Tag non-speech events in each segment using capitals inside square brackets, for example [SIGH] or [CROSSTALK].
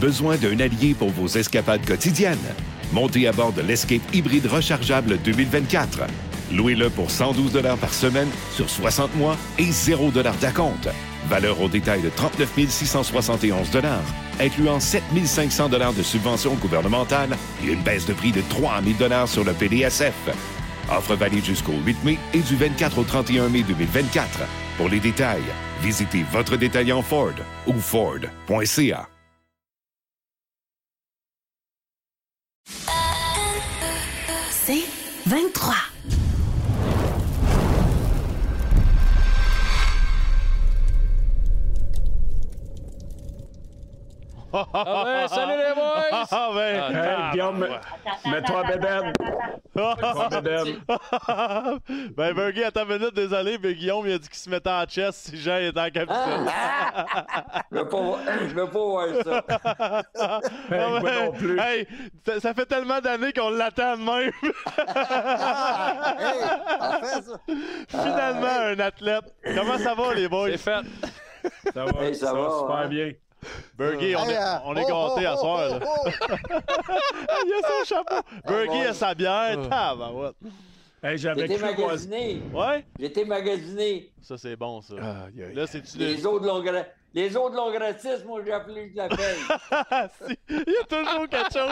Besoin d'un allié pour vos escapades quotidiennes? Montez à bord de l'Escape hybride rechargeable 2024. Louez-le pour 112 par semaine sur 60 mois et 0 d'acompte. Valeur au détail de 39 671 incluant 7 500 de subventions gouvernementales et une baisse de prix de 3 000 sur le PDSF. Offre valide jusqu'au 8 mai et du 24 au 31 mai 2024. Pour les détails, visitez votre détaillant Ford ou Ford.ca. 23. Ah salut les boys! Ah Ah, hey, Guillaume, mets-toi bébène. Mets-toi [LAUGHS] bébène. [LAUGHS] ben, Burger, attends une minute, désolé, mais Guillaume, il a dit qu'il se mettait en chest si Jean était en capitaine. Je veux pas, voir- je veux pas voir ça. Ah moi non plus. Hey, ça, ça fait tellement d'années qu'on l'attend de même. [LAUGHS] Finalement, un athlète. Comment ça va, les boys? C'est fait. Ça va, Hey, ça ça va va, super hein? bien. Burger, on Hey, est, euh, on est oh, gâtés oh, à soir. oh, là. oh, [LAUGHS] il a son chapeau. Burger bon. a sa bière. Tabarouette. Hey, J'avais J'étais magasiné. Ouais? J'étais magasiné. Ça, c'est bon, ça. Là, c'est-tu Les autres l'ont gra- les autres l'ont gratis, moi j'ai appelé, je l'appelle. Ah, [LAUGHS] si. Il y a toujours quelque chose.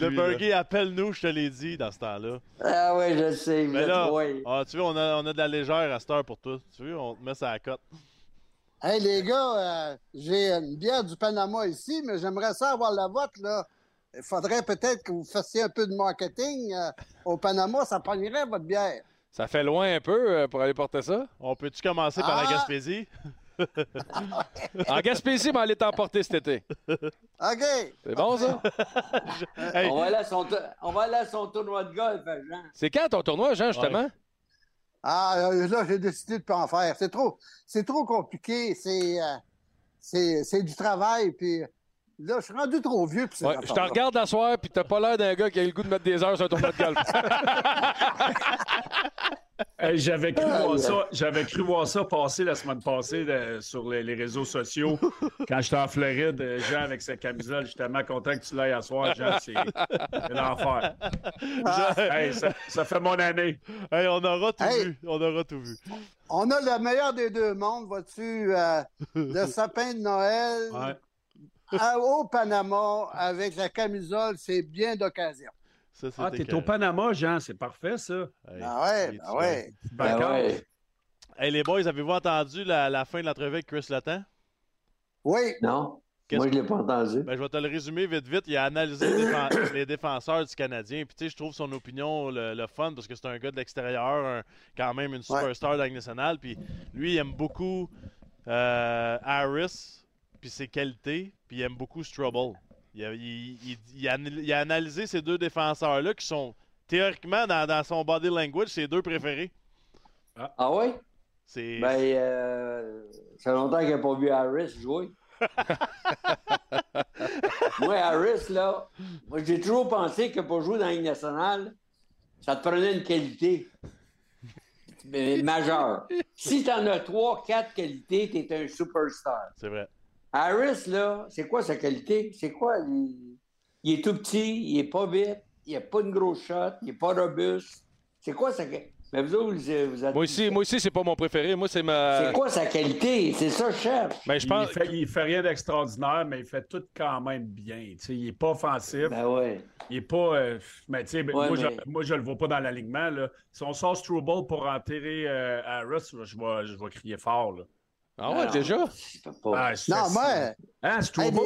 le Burger, appelle-nous, je te l'ai dit, dans ce temps-là. ah ouais, je sais, Mais là, ah, tu vois, on a, on a de la légère à cette heure pour toi. Tu veux, on te met ça à la cote. Hey, les gars, euh, j'ai une bière du Panama ici, mais j'aimerais ça avoir la vôtre, là. Il faudrait peut-être que vous fassiez un peu de marketing. euh, au Panama, ça pognerait votre bière. Ça fait loin un peu euh, pour aller porter ça? On peut-tu commencer par la Ah! Gaspésie? En Gaspésie, mais aller t'emporter cet été. OK. C'est bon, ça? [LAUGHS] Hey, On, va aller à son, on va aller à son tournoi de golf, hein, Jean. C'est quand ton tournoi, Jean, justement? Ah, euh, là, j'ai décidé de pas en faire. C'est trop, c'est trop compliqué. C'est, euh, c'est, c'est du travail. Puis là, je suis rendu trop vieux. Ouais, je te regarde la soirée, puis t'as pas l'air d'un gars qui a eu le goût de mettre des heures sur un tournoi de golf. [LAUGHS] Hey, J'avais cru, Ah, voir ouais. ça- j'avais cru voir ça passer la semaine passée euh, sur les, les réseaux sociaux. Quand j'étais en Floride, euh, Jean avec sa camisole, j'étais tellement content que tu l'aies à soir, Jean. C'est c'est l'enfer. Hey, ça, ça fait mon année. hey, on aura tout Hey. vu. On aura tout vu. On a le meilleur des deux mondes, vois-tu? euh, le sapin de Noël Ouais. À- [LAUGHS] au Panama avec la camisole, c'est bien d'occasion. Ça, c'est Ah, t'es au Panama, Jean. C'est parfait, ça. Hey, Ah ouais, ah ouais. Ben D'accord. ouais. Hey, les boys, avez-vous entendu la, la fin de l'entrevue avec Chris Letang? Oui. Non, moi je l'ai pas entendu. Ben, je vais te le résumer vite, vite. Il a analysé les, défen- [COUGHS] les défenseurs du Canadien. Puis, tu sais, je trouve son opinion le, le fun parce que c'est un gars de l'extérieur, quand même une superstar de la Ligue nationale. Puis, lui, il aime beaucoup euh, Harris, puis ses qualités, puis il aime beaucoup Strubble. Il a, il- il- il a anal- il a analysé ces deux défenseurs-là qui sont théoriquement, dans, dans son body language, ses deux préférés. Ah ouais? C'est. Ben, euh, ça fait longtemps qu'il n'a pas vu Harris jouer. [LAUGHS] moi, Harris, là, moi, j'ai toujours pensé que pour jouer dans la Ligue nationale, ça te prenait une qualité [LAUGHS] majeure. Si tu en as trois, quatre qualités, tu es un superstar. C'est vrai. Harris, là, c'est quoi sa qualité? C'est quoi? Il, il est tout petit, il est pas vite, il a pas une grosse shot, il est pas robuste. C'est quoi sa qualité? Mais vous autres, vous, vous êtes- moi aussi, moi aussi, c'est pas mon préféré. Moi, c'est ma. C'est quoi sa qualité? C'est ça que je cherche. Ben, je Il pense. fait, il fait rien d'extraordinaire, mais il fait tout quand même bien. Tu sais, il n'est pas offensif. Ben ouais. Il n'est pas. euh, mais tu sais, ben, Ouais, moi, mais- je, moi, je le vois pas dans l'alignement. là. Si on sort Struble pour enterrer euh, Harris, je vais, je vais crier fort. Là. Ah ouais, déjà? Ah, c'est- Non, moi. Hein, Struble,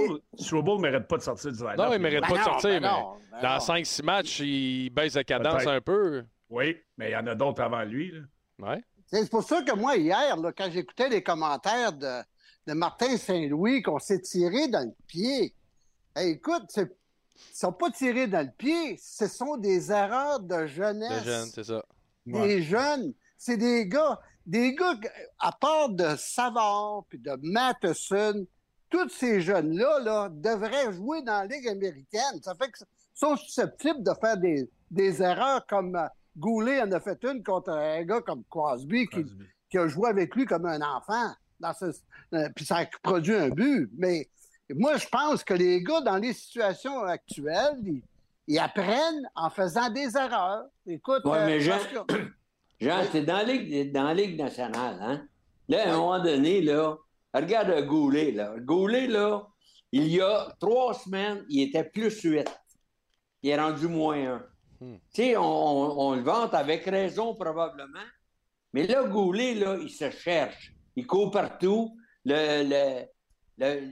ne mérite pas de sortir du line-up. Non, il mérite Ben pas de sortir, ben mais ben dans non. 5-6 matchs, il baisse la cadence un peu. Oui, mais il y en a d'autres avant lui. Là. Ouais. C'est pour ça que moi, hier, là, quand j'écoutais les commentaires de, de Martin Saint-Louis, qu'on s'est tiré dans le pied. Hey, écoute, c'est- ils sont pas tirés dans le pied, ce sont des erreurs de jeunesse. Le jeune, c'est ça. des jeunes. C'est des gars, des gars, à part de Savard puis de Matheson, tous ces jeunes-là là, devraient jouer dans la Ligue américaine. Ça fait qu'ils sont susceptibles de faire des, des erreurs comme euh, Goulet en a fait une contre un gars comme Crosby qui, Crosby. qui a joué avec lui comme un enfant. dans ce, euh, puis ça a produit un but. Mais moi, je pense que les gars, dans les situations actuelles, ils, ils apprennent en faisant des erreurs. Écoute, Ouais, euh, mais [CLEARS THROAT] Jean- Jean, c'est dans la Ligue, dans la Ligue nationale, hein? Là, à un moment donné, là, regarde Goulet, là. Goulet, là, il y a trois semaines, il était plus 8. Il est rendu moins 1. Hmm. Tu sais, on, on- on le vante avec raison, probablement. Mais là, Goulet, là, il se cherche. Il court partout. Le, le, le-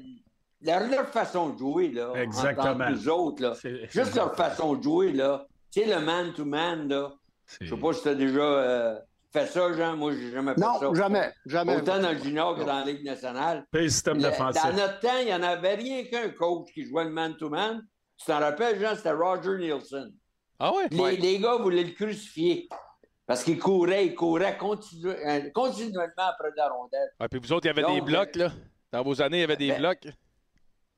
leur, leur façon de jouer, là, Exactement. nous autres, là, juste leur façon de jouer, là, tu sais, le man-to-man, là, c'est- je sais pas si tu as déjà euh, fait ça, Jean. Moi, j'ai jamais fait ça. non, jamais, jamais. Autant dans le junior que dans la Ligue nationale. Le système Le- défensif. dans notre temps, il n'y en avait rien qu'un coach qui jouait le man-to-man. Tu t'en rappelles, Jean, c'était Roger Nielsen. Ah ouais? Les, les gars voulaient le crucifier. Parce qu'il courait, il courait continu- euh, continuellement après la rondelle. Ouais, puis vous autres, il y avait des blocs, là? Dans vos années, il y avait des ben, blocs?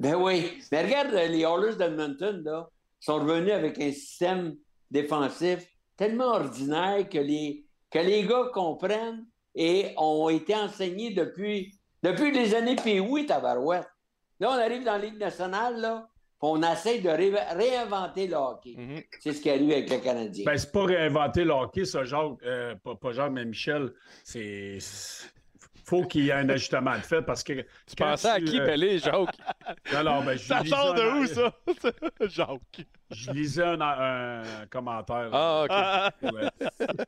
Ben oui. Mais regarde, euh, les Oilers d'Edmonton, là, sont revenus avec un système défensif tellement ordinaire que les, que les gars comprennent et ont été enseignés depuis, depuis les années Pee-Wee, Tabarouette. Là, on arrive dans la Ligue nationale, là, puis on essaie de ré- réinventer le hockey. Mhm. C'est ce qui arrive avec le Canadien. Ben, c'est pas réinventer le hockey, ça, Jacques. Euh, pas, pas Jacques, mais Michel. C'est. Faut qu'il y ait un ajustement de fait parce que. Tu pensais à qui, Pelé, Jacques? [LAUGHS] Alors, ben, je Ça lisais sort de un- où, ça? [LAUGHS] Jacques. Je lisais un, un commentaire. Ah, OK. Ouais.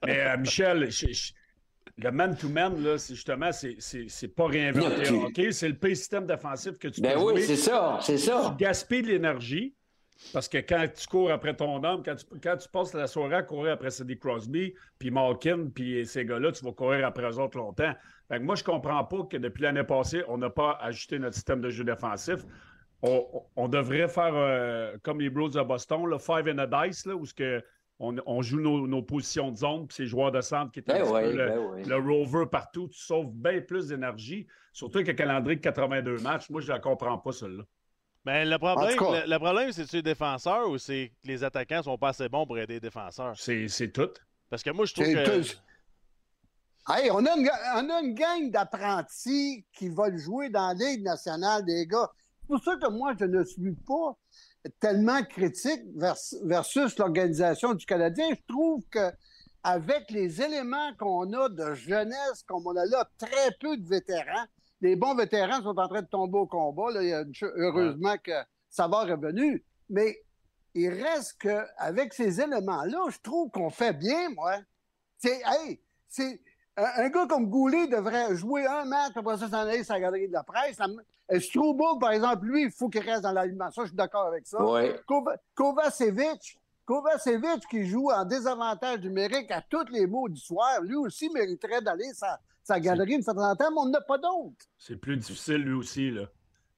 Mais euh, Michel, je- je- le man-to-man, là, c'est justement, c'est- c'est c'est pas réinventer Non, le hockey, c'est le pire système défensif que tu ben peux oui, jouer. c'est ça, c'est ça. Tu gaspilles de l'énergie parce que quand tu cours après ton homme, quand tu, quand tu passes la soirée à courir après Sidney Crosby, puis Malkin, puis ces gars-là, tu vas courir après eux autres longtemps. Fait que moi, je comprends pas que depuis l'année passée, on n'a pas ajusté notre système de jeu défensif. On, on- devrait faire euh, comme les Blues de Boston, là, five in a dice, là, où ce que on, on joue nos, nos positions de zone, puis c'est les joueurs de centre qui est un Ben peu le, ben le rover partout. Tu sauves bien plus d'énergie, surtout avec un calendrier de 82 matchs. Moi, je ne la comprends pas, celle-là. Mais le problème, cas- le, le problème, c'est que les défenseurs ou c'est que les attaquants sont pas assez bons pour aider les défenseurs? C'est c'est tout. Parce que moi, je trouve C'est que. tout. Hey, on a une, ga- on a une gang d'apprentis qui veulent jouer dans la Ligue nationale des gars. C'est pour ça que moi, je ne suis pas tellement critique vers- versus l'organisation du Canadien. Je trouve que avec les éléments qu'on a de jeunesse, comme on a là très peu de vétérans, les bons vétérans sont en train de tomber au combat. Là. Heureusement que ça va revenu. Mais il reste qu'avec ces éléments-là, je trouve qu'on fait bien, moi. C'est, hey, c'est, un, un gars comme Goulet devrait jouer un match, après ça, s'en aller la galerie de la presse. Euh, Struble, par exemple, lui, il faut qu'il reste dans l'alignement. Ça, je suis d'accord avec ça. Oui. Kova- Kovacevic, Kovacevic qui joue en désavantage numérique à tous les mots du soir, lui aussi mériterait d'aller sa, sa galerie de temps en temps, mais on n'a pas d'autre. C'est plus difficile, lui aussi. Là.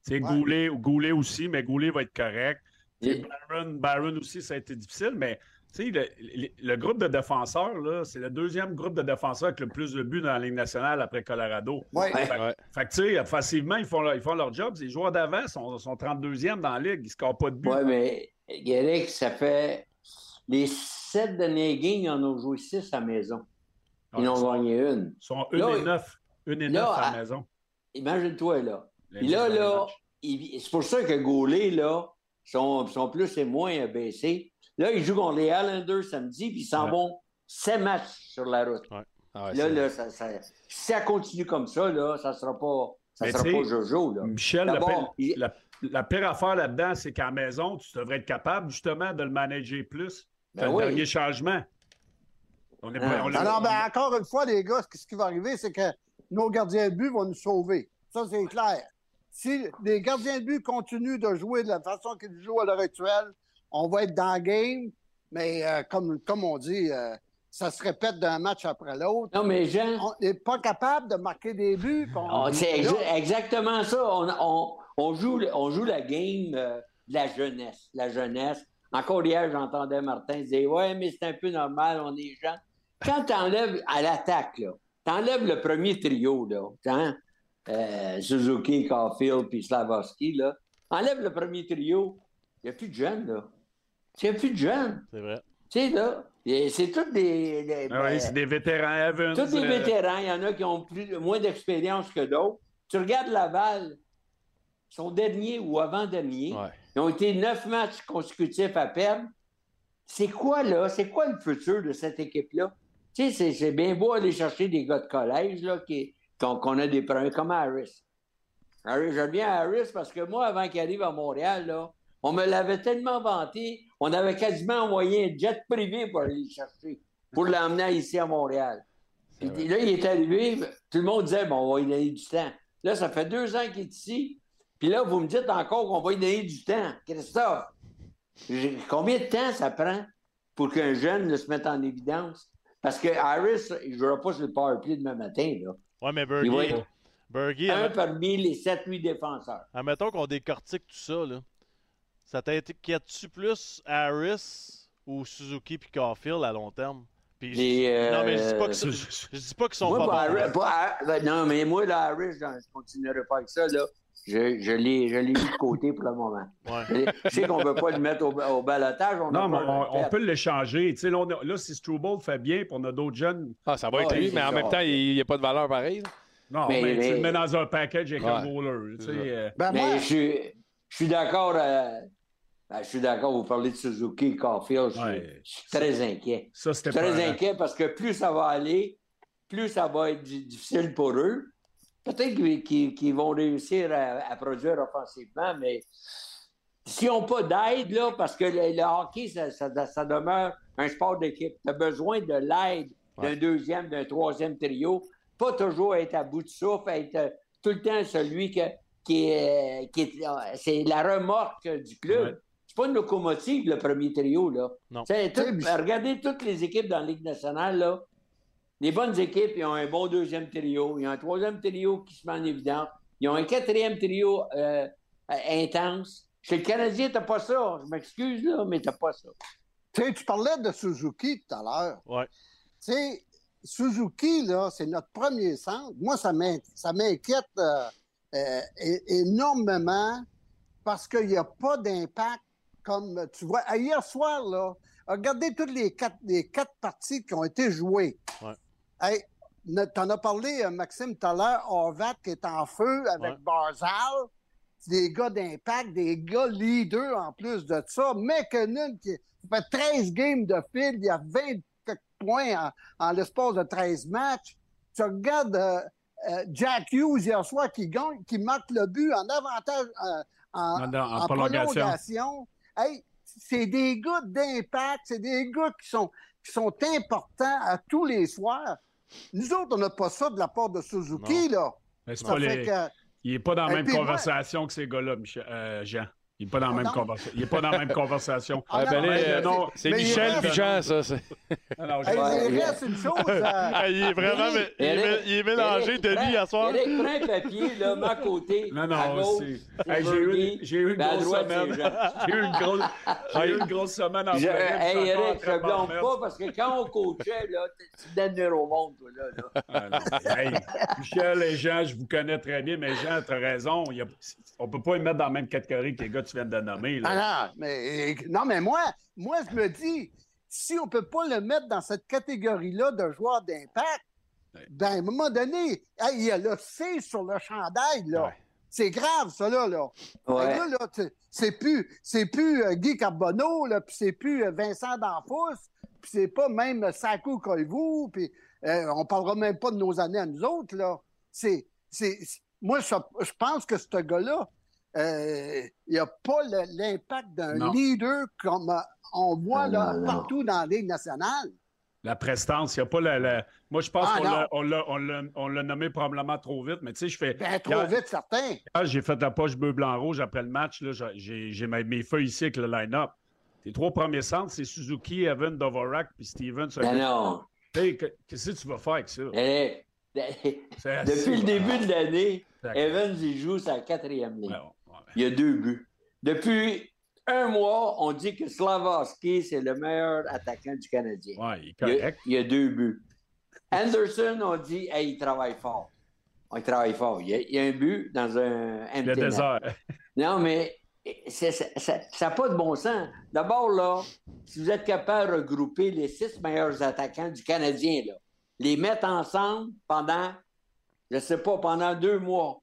Tu sais, Ouais. Goulet, Goulet aussi, mais Goulet va être correct. Et- Barron, Barron aussi, ça a été difficile, mais tu sais, le, le- le groupe de défenseurs, là, c'est le deuxième groupe de défenseurs avec le plus de buts dans la Ligue nationale après Colorado. Ouais. Ouais. Ouais. Fait que, tu sais, facilement, ils font, leur, ils font leur job. Les joueurs d'avant sont, sont 32e dans la Ligue. Ils ne scorent pas de but. Oui, mais Guéric, ça fait les sept derniers games, ils en ont joué six à la maison. Ils Ah, en ont gagné une. Ils sont 1 Là, et 9. 1 et là, 9 à à- la maison. Imagine-toi, là. Là, là, c'est pour ça que Gaulet, là, sont, sont plus et moins baissés. Là, ils jouent contre les Islanders samedi, puis ils s'en Ouais. vont sept matchs sur la route. Ah ouais, là, là, ça, ça- si ça continue comme ça, là, ça sera pas, ça sera pas Jojo, là. Michel, la, pire- il- la- la pire affaire là-dedans, c'est qu'à la maison, tu devrais être capable justement de le manager plus. Ben C'est le oui. dernier changement. On est Ah. on l'a- Alors, ben, encore une fois, les gars, ce qui va arriver, c'est que nos gardiens de but vont nous sauver. Ça, c'est clair. Si les gardiens de but continuent de jouer de la façon qu'ils jouent à l'heure actuelle, on va être dans le game, mais euh, comme, comme on dit, euh, ça se répète d'un match après l'autre. Non, mais Jean, On n'est pas capable de marquer des buts. Oh, c'est exactement ça. On, on- on joue, on joue la game euh, de la jeunesse. La jeunesse. Encore hier, j'entendais Martin dire Ouais, mais c'est un peu normal, on est gens. Quand tu enlèves à l'attaque, tu enlèves le premier trio, là, hein, euh, Suzuki, Caulfield puis Slavovski, là, enlève le premier trio, il n'y a plus de jeunes, là. Il n'y a plus de jeunes. C'est vrai. Tu sais, là, c'est tous des. des- Ah oui, c'est des vétérans Evans. tous des euh, vétérans, il y en a qui ont plus, moins d'expérience que d'autres. Tu regardes Laval, son dernier ou avant-dernier, Ouais. ils ont été neuf matchs consécutifs à perdre. C'est quoi, là? C'est quoi le futur de cette équipe-là? Tu sais, c'est- bien beau aller chercher des gars de collège, là, qui, qu'on a des premiers, comme Harris. Harris, Je reviens à Harris parce que moi, avant qu'il arrive à Montréal, là, on me l'avait tellement vanté, on avait quasiment envoyé un jet privé pour aller le chercher, pour l'emmener ici à Montréal. Puis là, il est arrivé, tout le monde disait, bon, on va lui donner du temps. Là, ça fait deux ans qu'il est ici. Puis là, vous me dites encore qu'on va lui donner du temps. Christophe, combien de temps ça prend pour qu'un jeune ne se mette en évidence? Parce que Harris, il ne jouera pas sur le power play demain matin. Là. Ouais, mais Bergie, un admet- parmi les 7-8 défenseurs. admettons qu'on décortique tout ça, là. Ça t'inquiète-tu plus Harris ou Suzuki puis Caulfield à long terme? Puis je- euh, Non, mais je dis pas que ça- je dis pas qu'ils sont Moi, pas pas bons. Harris- pas Har- ben, non, mais moi, là, Harris, je ne continuerai pas avec ça. Là. Je, je l'ai je l'ai mis de côté pour le moment. Ouais. Je, sais qu'on ne peut pas le mettre au, au balotage. On Non, mais on, peut l'échanger. Tu sais, Là, on a- là, si Struble fait bien, puis on a d'autres jeunes. Ah, ça va être Ouais, lui, mais en même temps, il n'y a pas de valeur pareille. Non, Mais- mais, tu le mets dans un package avec un. Tu sais, ça. euh, Ben, Mais moi, je suis, je suis d'accord. euh, ben, je suis d'accord, vous parlez de Suzuki et Caulfield. Je, suis- Ouais. je suis très inquiet. ça, Je c'était suis très pas. inquiet parce que plus ça va aller, plus ça va être di- difficile pour eux. Peut-être qu'ils vont réussir à, à produire offensivement, mais s'ils n'ont pas d'aide, là, parce que le, le hockey, ça, ça- ça demeure un sport d'équipe. Tu as besoin de l'aide d'un deuxième, d'un troisième trio. Pas toujours être à bout de souffle, être euh, tout le temps celui que- qui est. euh, c'est la remorque du club. Ouais. C'est pas une locomotive, le premier trio, là. Non. Tout- sais, regardez toutes les équipes dans la Ligue nationale, là. Les bonnes équipes, ils ont un bon deuxième trio. Ils ont un troisième trio qui se met en évidence. Ils ont un quatrième trio euh, intense. Chez le Canadien, t'as pas ça. Je m'excuse, là, mais t'as pas ça. tu parlais de Suzuki tout à l'heure. Ouais. Tu sais, Suzuki, là, c'est notre premier centre. Moi, ça m'in- ça m'inquiète euh, euh, énormément parce qu'il n'y a pas d'impact comme tu vois. Ah, Hier soir, là, regardez toutes les quatre, les quatre parties qui ont été jouées. Ouais. Hey, T'en as parlé, euh, Maxime, tout à l'heure, Horvat qui est en feu avec Ouais. Barzal. Des gars d'impact, des gars leaders en plus de ça. McKinnon qui fait 13 games de fil, il y a 20 quelques points en, en l'espace de 13 matchs. Tu regardes euh, euh, Jack Hughes hier soir qui gagne, qui marque le but en avantage euh, en, En- en en prolongation. prolongation. Hey, c'est des gars d'impact, c'est des gars qui sont, qui sont importants à tous les soirs. Nous autres, on n'a pas ça de la part de Suzuki, là. Mais c'est Ça pas fait les- que. Il n'est pas dans la Et même moi- conversation que ces gars-là, Michel- euh, Jean. Il n'est pas dans la Ah même non? conversation. Il est pas dans la même conversation. Ah, Ah, ben euh, c'est Michel puis Jean, ça. c'est- non, je- Hey, il reste une chose. euh, Ah, il est vraiment Eric, il est, il est mélangé Eric, de lui prends- à soir. Eric, prends un papier, là, à côté. Non, à non, gauche, Hey, j'ai eu, une- j'ai eu une puis à grosse semaine. J'ai eu une grosse, j'ai eu une grosse semaine en Je- hey, Eric, je train te de m'en blâme remettre. pas parce que quand on coachait, là, tu donnes au monde, toi, là. Ah. Hey, Michel et Jean, je vous connais très bien, mais Jean, tu as raison. a- on ne peut pas les mettre dans la même catégorie que les gars tu viens de nommer. là. Ah non, mais, non, mais moi, moi, je me dis, si on ne peut pas le mettre dans cette catégorie-là de joueur d'impact, Ouais. ben, à un moment donné, hey, il y a le C sur le chandail, là. Ouais. C'est grave, ça, là. là. Ouais. Là, c'est plus, c'est plus euh, Guy Carbonneau, là, puis c'est plus euh, Vincent D'Anfous, puis c'est pas même euh, Sakou Koivu, puis euh, on parlera même pas de nos années à nous autres, là. C'est, moi, je, je pense que ce gars-là, il n'y a pas l'impact d'un leader comme euh, on voit là, non, non. partout dans la Ligue nationale. La prestance, il n'y a pas la. la- Moi, je pense Ah, qu'on l'a- on l'a- on l'a on l'a nommé probablement trop vite, mais tu sais, je fais. Ben, trop Hier- vite, certain. j'ai fait la poche bleu, blanc, rouge après le match. là, j'ai- mes, feuilles ici avec le line-up. Les trois premiers centres, c'est Suzuki, Evan, Dovorak puis Steven. Ben non. Qu'est-ce que tu vas faire avec ça? C'est assez- [LAUGHS] depuis le début de l'année. Evans, il joue sa quatrième ligne. Ouais, ouais. Il y a deux buts. Depuis un mois, on dit que Slavoski, c'est le meilleur attaquant du Canadien. Ouais, il est Il y, a, correct. il y a deux buts. Anderson, on dit, hey, il travaille fort. Il travaille fort. Il y a, il y a un but dans un Le désert. [LAUGHS] Non, mais ça n'a pas de bon sens. D'abord, là, si vous êtes capable de regrouper les six meilleurs attaquants du Canadien, là, les mettre ensemble pendant, je ne sais pas, pendant deux mois,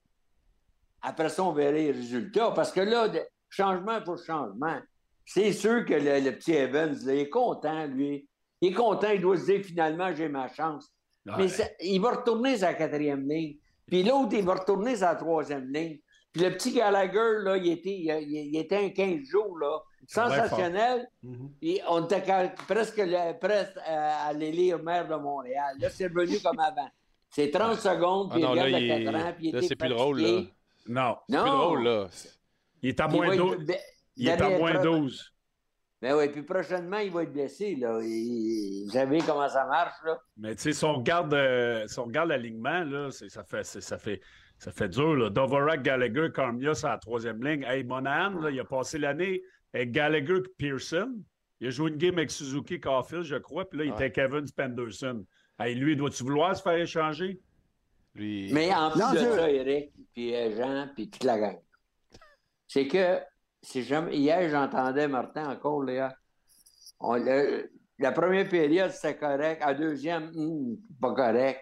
après ça, on verrait les résultats. Parce que là, de- changement pour changement, c'est sûr que le, le petit Evans, là, il est content, lui. Il est content, il doit se dire finalement, j'ai ma chance. Mais ça- il va retourner sa quatrième ligne. Puis l'autre, il va retourner sa troisième ligne. Puis le petit Gallagher, là, il était, il, était un 15 jours, là. Sensationnel. Mhm. Et on était presque, presque à aller lire maire de Montréal. Là, c'est revenu comme avant. C'est 30 secondes, Ah puis non, il regarde à est- 4 ans, puis il là, était c'est plus drôle, là. Non. C'est plus drôle, là. Il est à moins va être 12. blessé. Il est à moins pro- 12. Ben oui, puis prochainement, il va être blessé, là. Il- Vous savez comment ça marche, là? Mais tu sais, si on regarde, euh, si on regarde l'alignement, là, ça fait, ça fait, ça fait dur. Là. Gallagher, Cormier, c'est la troisième ligne. Hey, Monahan, là, il a passé l'année avec Gallagher et Pearson. Il a joué une game avec Suzuki Caulfield, je crois, puis là, il était Kevin Spenderson. Hey, lui, dois-tu vouloir se faire échanger? Lui, Mais en plus Non, de ça, Eric, puis euh, Jean, puis toute la gang, c'est que jamais... hier, j'entendais Martin encore, là. On, le- la première période, c'était correct. La deuxième, hum, pas correct.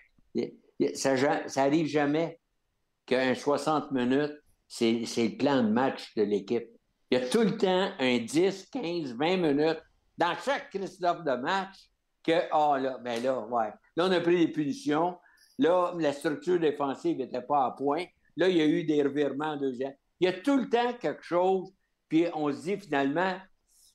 Ça, ça arrive jamais qu'un 60 minutes, c'est c'est le plan de match de l'équipe. Il y a tout le temps un 10, 15, 20 minutes dans chaque Christophe de match que, ah là, ben là, ouais. Là, on a pris des punitions. Là, la structure défensive n'était pas à point. Là, il y a eu des revirements en deuxième. Il y a tout le temps quelque chose. Puis on se dit finalement,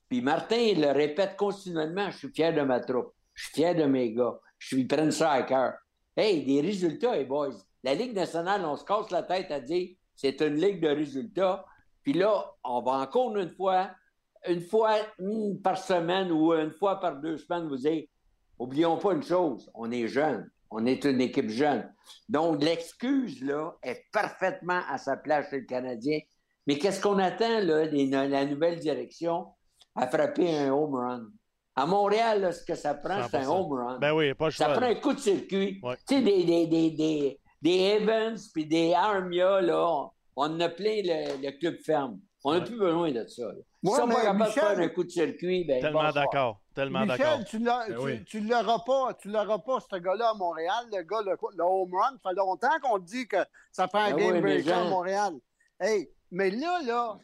puis Martin, le répète continuellement, je suis fier de ma troupe. Je suis fier de mes gars. Je suis, ils ça à cœur. Hey, des résultats, les boys. La Ligue nationale, on se casse la tête à dire c'est une ligue de résultats. Puis là, on va encore une fois, une fois par semaine ou une fois par deux semaines vous dire oublions pas une chose, on est jeune. On est une équipe jeune. Donc, l'excuse, là, est parfaitement à sa place chez le Canadien. Mais qu'est-ce qu'on attend, là, la nouvelle direction à frapper un home run? À Montréal, là, ce que ça prend, c'est un 100%. home run. Ben oui, pas Ça choix. prend là. un coup de circuit. Ouais. Tu sais, des, des, des, des, Evans puis des Armia, là, on, on a plein le, le club ferme. On n'a Ouais. plus besoin de ça. là. Ouais, si on mais capable Michel- de faire un coup de circuit, ben Tellement d'accord. Tellement d'accord. Michel, tu l'as- Ben tu- oui. tu l'auras pas, tu l'auras pas, ce gars-là à Montréal, le gars, le, le home run. Ça fait longtemps qu'on dit que ça fait un Ben game oui, breaker à Montréal. Hey, mais là, là,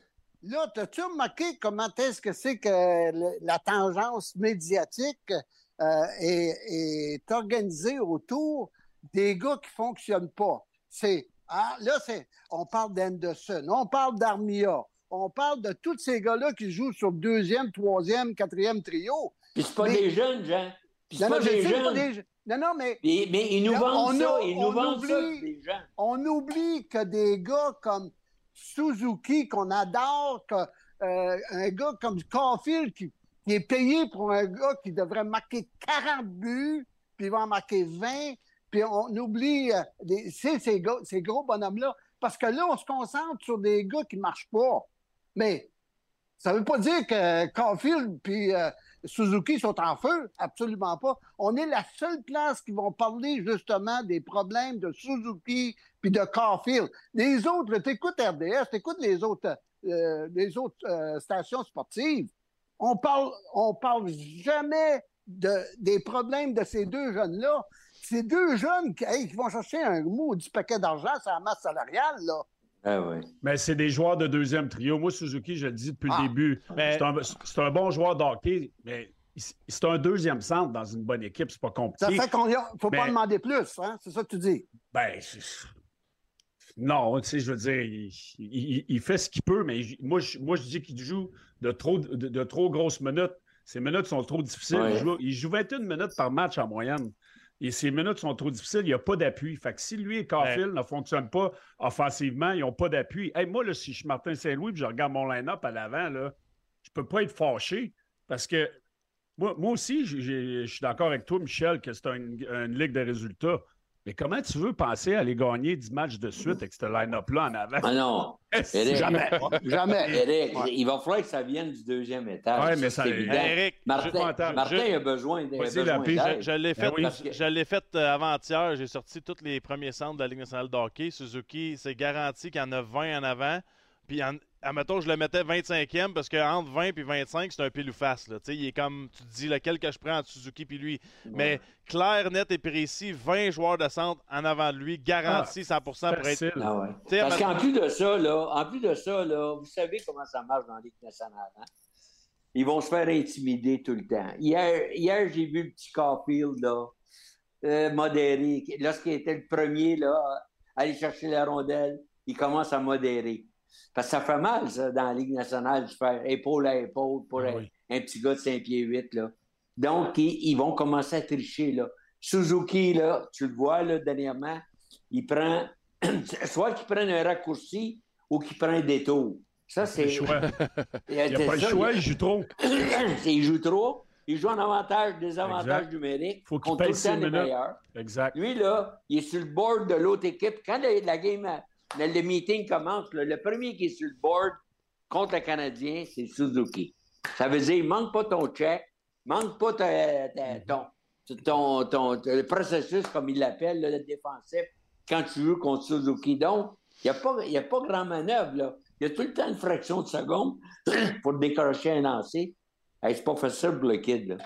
là, t'as-tu remarqué comment est-ce que c'est que le- la tangence médiatique euh, est, est organisée autour des gars qui fonctionnent pas? C'est, ah, là, c'est, on parle d'Anderson, on parle d'Armia, on parle de tous ces gars-là qui jouent sur le deuxième, troisième, quatrième trio. Puis c'est pas Mais- des jeunes, Jean. Puis c'est pas des jeunes. pas des- non, non, mais mais ils nous Là, vendent on ça. Ils nous vendent ça, oublie- des gens. on oublie que des gars comme Suzuki, qu'on adore, que, euh, un gars comme Caulfield qui, qui est payé pour un gars qui devrait marquer 40 buts, puis il va en marquer 20, puis on oublie euh, des- ces, gars, ces gros bonhommes-là. Parce que là, on se concentre sur des gars qui ne marchent pas. Mais ça ne veut pas dire que Caulfield puis euh, Suzuki sont en feu. Absolument pas. On est la seule place qui vont parler justement des problèmes de Suzuki puis de Caulfield. Les autres, tu écoutes RDS, tu écoutes les autres, euh, les autres euh, stations sportives. On parle, on parle jamais de, des problèmes de ces deux jeunes-là. Ces deux jeunes qui, vont chercher un maudit paquet d'argent sur la masse salariale, là. Ah oui. Mais c'est des joueurs de deuxième trio. Moi, Suzuki, je le dis depuis Ah. le début, Mais- c'est un, bon joueur d'hockey, mais c'est un deuxième centre dans une bonne équipe. C'est pas Ça compliqué. fait qu'on faut pas demander plus, hein? C'est ça que tu dis. Ben, non, tu sais, je veux dire, il, il- il fait ce qu'il peut, mais moi, je, moi, je dis qu'il joue de trop, de, de trop grosses minutes. Ces minutes sont trop difficiles. Ouais. Il, joue, il joue 21 minutes par match en moyenne. Et ces minutes sont trop difficiles, il n'y a pas d'appui. Fait que si lui et Caulfield ne fonctionnent pas offensivement, ils n'ont pas d'appui. Hey, moi, là, si je suis Martin Saint-Louis et je regarde mon line-up à l'avant, là, je peux pas être fâché parce que moi, moi aussi, je suis d'accord avec toi, Michel, que c'est une, une ligue de résultats. Mais comment tu veux penser à aller gagner 10 matchs de suite avec ce line-up-là en avant? Ah non. [LAUGHS] Eric, Jamais? Jamais. [LAUGHS] Eric, il va falloir que ça vienne du deuxième étage. Ouais, mais ça- évident. Eric, Martin, je- Martin je- a besoin d'aide. Je, je l'ai fait, Ben oui. Que- je l'ai fait euh, avant-hier. J'ai sorti tous les premiers centres de la Ligue nationale de hockey. Suzuki, c'est garanti qu'il y en a 20 en avant. Puis en- admettons, je le mettais 25e parce qu'entre 20 et 25, c'est un pile ou face. Là. Tu sais, Il est comme, tu te dis, lequel que je prends entre Suzuki puis lui. Mais clair, net et précis, 20 joueurs de centre en avant de lui, garanti 100% pour être. Ah ouais. Parce admettons- qu'en plus de ça, là, en plus de ça, là, vous savez comment ça marche dans la Ligue nationale. Hein? Ils vont se faire intimider tout le temps. Hier, hier j'ai vu le petit Caulfield, là, euh, modéré. Lorsqu'il était le premier là, à aller chercher la rondelle, il commence à modérer. Parce que ça fait mal, ça, dans la Ligue nationale, de faire épaule à épaule pour Ah un, oui. un petit gars de 5 pieds 8. Là. Donc, ils, ils vont commencer à tricher. Là. Suzuki, là, tu le vois là, dernièrement, il prend [CLEARS THROAT] soit qu'il prenne un raccourci ou qu'il prend un détour. Ça, c'est. Il n'y a pas le choix, [LAUGHS] il joue trop. [CLEARS THROAT] il joue trop. Il joue en avantage, désavantage numérique. Faut qu'il contre tout paye le six temps les minutes. meilleurs. Exact. Lui, là, il est sur le board de l'autre équipe. Quand la, la game, le, le meeting commence, le premier qui est sur le board contre le Canadien, c'est Suzuki. Ça veut dire, manque pas ton check, manque pas ton, ton, ton- le processus, comme il l'appelle, le défensif, quand tu joues contre Suzuki. Donc, il n'y a, a pas grand manœuvre. Il y a tout le temps une fraction de seconde [CLEARS THROAT] pour décrocher un lancer. Hey, c'est pas facile pour le kid. Là.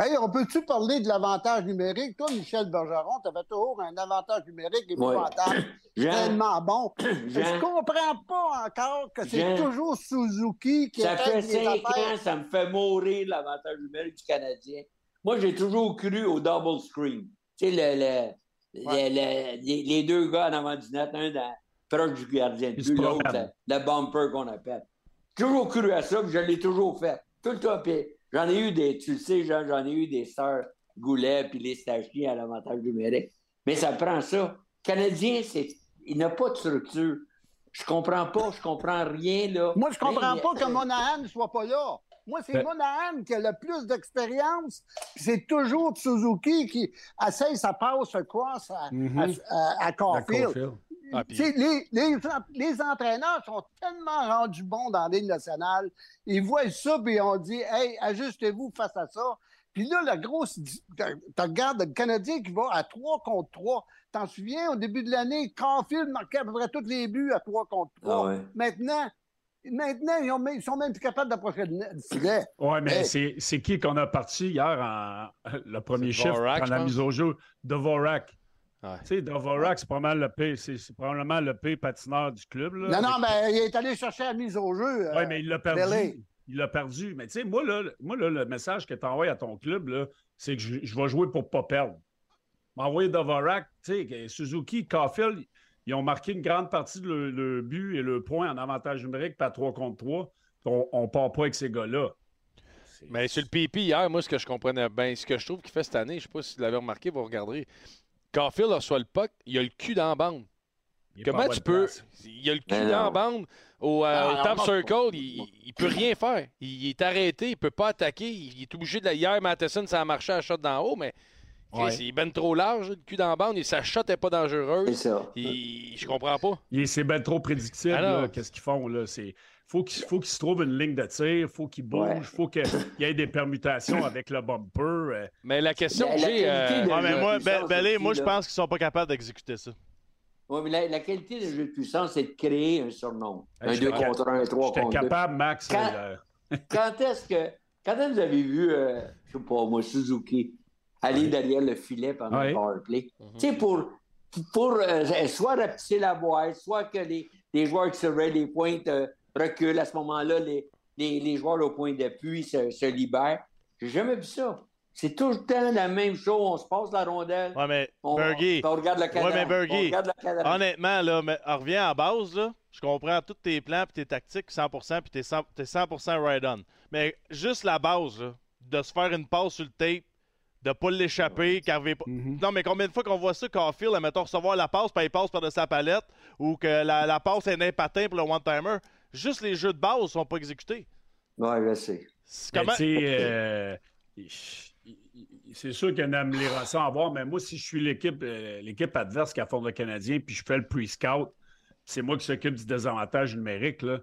Hey, on peut-tu parler de l'avantage numérique? Toi, Michel Bergeron, tu avais toujours un avantage numérique épouvantable, [COUGHS] Jean, tellement bon. [COUGHS] Je comprends pas encore que c'est toujours Suzuki qui Ça fait cinq affaires. ans, ça me fait mourir l'avantage numérique du Canadien. Moi, j'ai toujours cru au double screen. Tu sais, le, le- Ouais. le- le- les, les deux gars en avant du net, un dans, proche du gardien de but, l'autre, le, bumper qu'on appelle. Toujours cru à ça, puis je l'ai toujours fait. Tout le temps. Puis j'en ai eu des, tu le sais, j'en ai eu des sœurs Goulet puis les stagiaires à l'avantage numérique. Mais ça prend ça. Canadien, c'est, il n'a pas de structure. Je comprends pas, je comprends rien, là. Moi, je comprends Mais- pas que Monahan ne soit pas là. Moi, c'est Ben- Monahan qui a le plus d'expérience. puis C'est toujours Suzuki qui essaye sa passe cross à, Mhm. à, à- à Caulfield. Caulfield. Ah, puis- les, les, les entraîneurs sont tellement rendus bons dans la Ligue nationale. Ils voient ça, puis on dit Hey, ajustez-vous face à ça. Puis là, la grosse. Tu regardes le Canadien qui va à 3 contre 3. T'en souviens, au début de l'année, Caulfield marquait à peu près tous les buts à 3 contre 3. Ah ouais. Maintenant, maintenant ils, ont même- ils sont même plus capables d'approcher le filet. [COUGHS] Ouais, mais Hey. c'est, qui qu'on a parti hier en le premier chiffre Dvorak, quand je la mise au jeu? Dvorak. Ouais. Tu sais, Dvorak, c'est probablement le pire, c'est, probablement le pire patineur du club. Là, Non, non, Avec- mais il est allé chercher la mise au jeu. euh, Oui, mais il l'a perdu. Il l'a perdu. Mais tu sais, moi, là, moi là, le message que tu envoies à ton club, là, c'est que je, je vais jouer pour pas perdre. M'envoyer Dvorak, tu sais, Suzuki, Caulfield, ils ont marqué une grande partie de le, le but et le point en avantage numérique, pas 3 contre 3. On, on part pas avec ces gars-là. Mais sur le PP hier, moi, ce que je comprenais bien, ce que je trouve qu'il fait cette année, je sais pas si vous l'avez remarqué, vous regarderez. Caulfield reçoit le puck, il a le cul dans la bande. Comment en tu peux. place. Il a le cul Mais dans la bande au, euh, Ah, au top non, circle, il, il peut rien faire. Il, il est arrêté, il peut pas attaquer. Il est obligé de. Hier, Matheson, ça a marché à shot d'en haut, mais Ouais. il est ben trop large, le cul dans la bande, et sa shot n'est pas dangereuse. C'est ça. Il- je comprends pas. Il est- C'est bien trop prédictible, Alors. là, qu'est-ce qu'ils font. Là? C'est, faut qu'il faut qu'ils se trouvent une ligne de tir, faut qu'ils bougent, Ouais. faut qu'il y ait des permutations avec le bumper. euh. Mais la question La- que j'ai. euh, de- Ouais, mais jeu moi, de Be- puissance Belé, aussi, moi, je pense qu'ils sont pas capables d'exécuter ça. Oui, mais la, la qualité du jeu de puissance, c'est de créer un surnom. Hey, un j'étais 2 cap- contre 1, un 3 J'étais contre 2. capable, Max. Quand- euh, [LAUGHS] Quand est-ce que. Quand est-ce que vous avez vu, euh, je sais pas, moi, Suzuki, aller derrière le filet pendant Ouais. le powerplay? Mhm. Tu sais, pour, pour euh, soit rapetisser la boîte, soit que les, les joueurs qui surveillent les pointes reculent. À ce moment-là, les, les, les joueurs au point d'appui se, se libèrent. J'ai jamais vu ça. C'est tout le temps la même chose. On se passe la rondelle. Ouais, mais On, Bergy, on regarde mais Bergy, on regarde le cadran. honnêtement, là, mais, on revient à la base, là. Je comprends tous tes plans et tes tactiques 100% puis t'es 100%, t'es 100% ride-on. Mais juste la base, là, de se faire une passe sur le tape, de pas l'échapper, pas. Mhm. Non, mais combien de fois qu'on voit ça, Caulfield, mettons, recevoir la passe, puis il passe par de sa palette, ou que la, la passe est un patin pour le one-timer, juste les jeux de base sont pas exécutés. Ouais, je sais. C'est Mais comment... euh, sûr qu'il y a une amélioration à avoir, mais moi, si je suis l'équipe euh, l'équipe adverse qui affronte le Canadien, puis je fais le pre-scout, c'est moi qui s'occupe du désavantage numérique, là.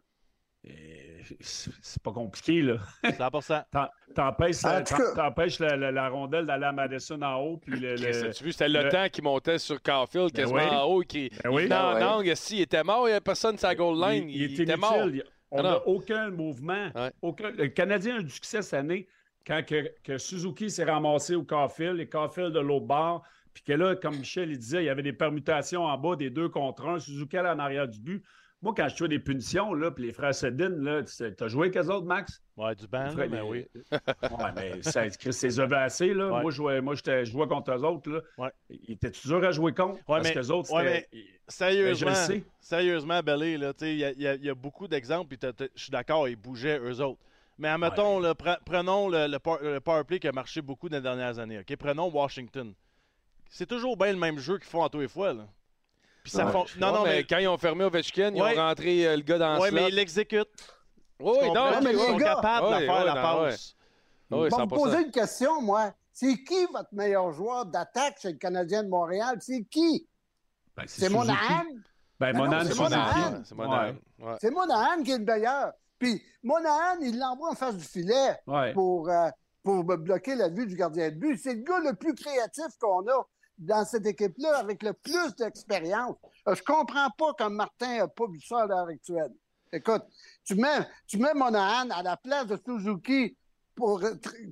Et C'est pas compliqué, là. 100%. T'en- T'empêches En la, tout cas- t'en- t'empêches la, la- la rondelle d'aller à Madison en haut, puis le... Le- as-tu vu, c'était le, le- temps qui montait sur Caulfield Ben quasiment oui. en haut. Qui, Ben oui. il en Ben si, il était mort, il n'y avait personne sur la goal line. il, Il, il est était mort. On Ah n'a non. aucun mouvement. Ouais. Aucun... Le Canadien a eu du succès cette année quand que, que Suzuki s'est ramassé au Caulfield et Caulfield de l'autre bord. Puis que là, comme Michel il disait, il y avait des permutations en bas des deux contre un. Suzuki allait en arrière du but. Moi, quand je jouais des punitions, là, puis les frères Sedin, là, t'as joué avec eux autres, Max? Ouais, du ban, Les frères- mais les- oui. Ouais, mais ça, eux assez, là. Ouais. Moi, je jouais, moi, j'étais- je jouais contre eux autres, là. Ouais. Ils étaient dur à jouer contre? Ouais, parce mais- que les autres, ouais, c'était... Sérieusement, Ben, je le sais. sérieusement, Bellé, là, tu sais, il y, a- y y beaucoup d'exemples, puis je suis d'accord, ils bougeaient eux autres. Mais admettons, là, pre- prenons le, le, power- le power play qui a marché beaucoup dans les dernières années. ok? Prenons Washington. C'est toujours bien le même jeu qu'ils font à tous les fois. Là. Puis ça Ouais. fon- Non, non, mais, mais. quand ils ont fermé Ovechkin, ils Ouais. ont rentré euh, le gars dans le mais slot. ils l'exécutent. Oui, oui, non, ok, mais ils sont gars- capables de faire ouais, la non, ouais. passe. Oui, Bon, me 100%. poser une question, moi. C'est qui votre meilleur joueur d'attaque chez le Canadien de Montréal? C'est qui? Ben, C'est. Monahan? Ben, Ben non, Monahan, c'est. Monahan. C'est Monahan. C'est Monahan qui est le meilleur. Puis Monahan, il l'envoie en face du filet Ouais. pour, euh, pour bloquer la vue du gardien de but. C'est le gars le plus créatif qu'on a dans cette équipe-là, avec le plus d'expérience. Euh, Je comprends pas comme Martin n'a pas vu ça à l'heure actuelle. Écoute, tu mets, tu mets Monahan à la place de Suzuki pour,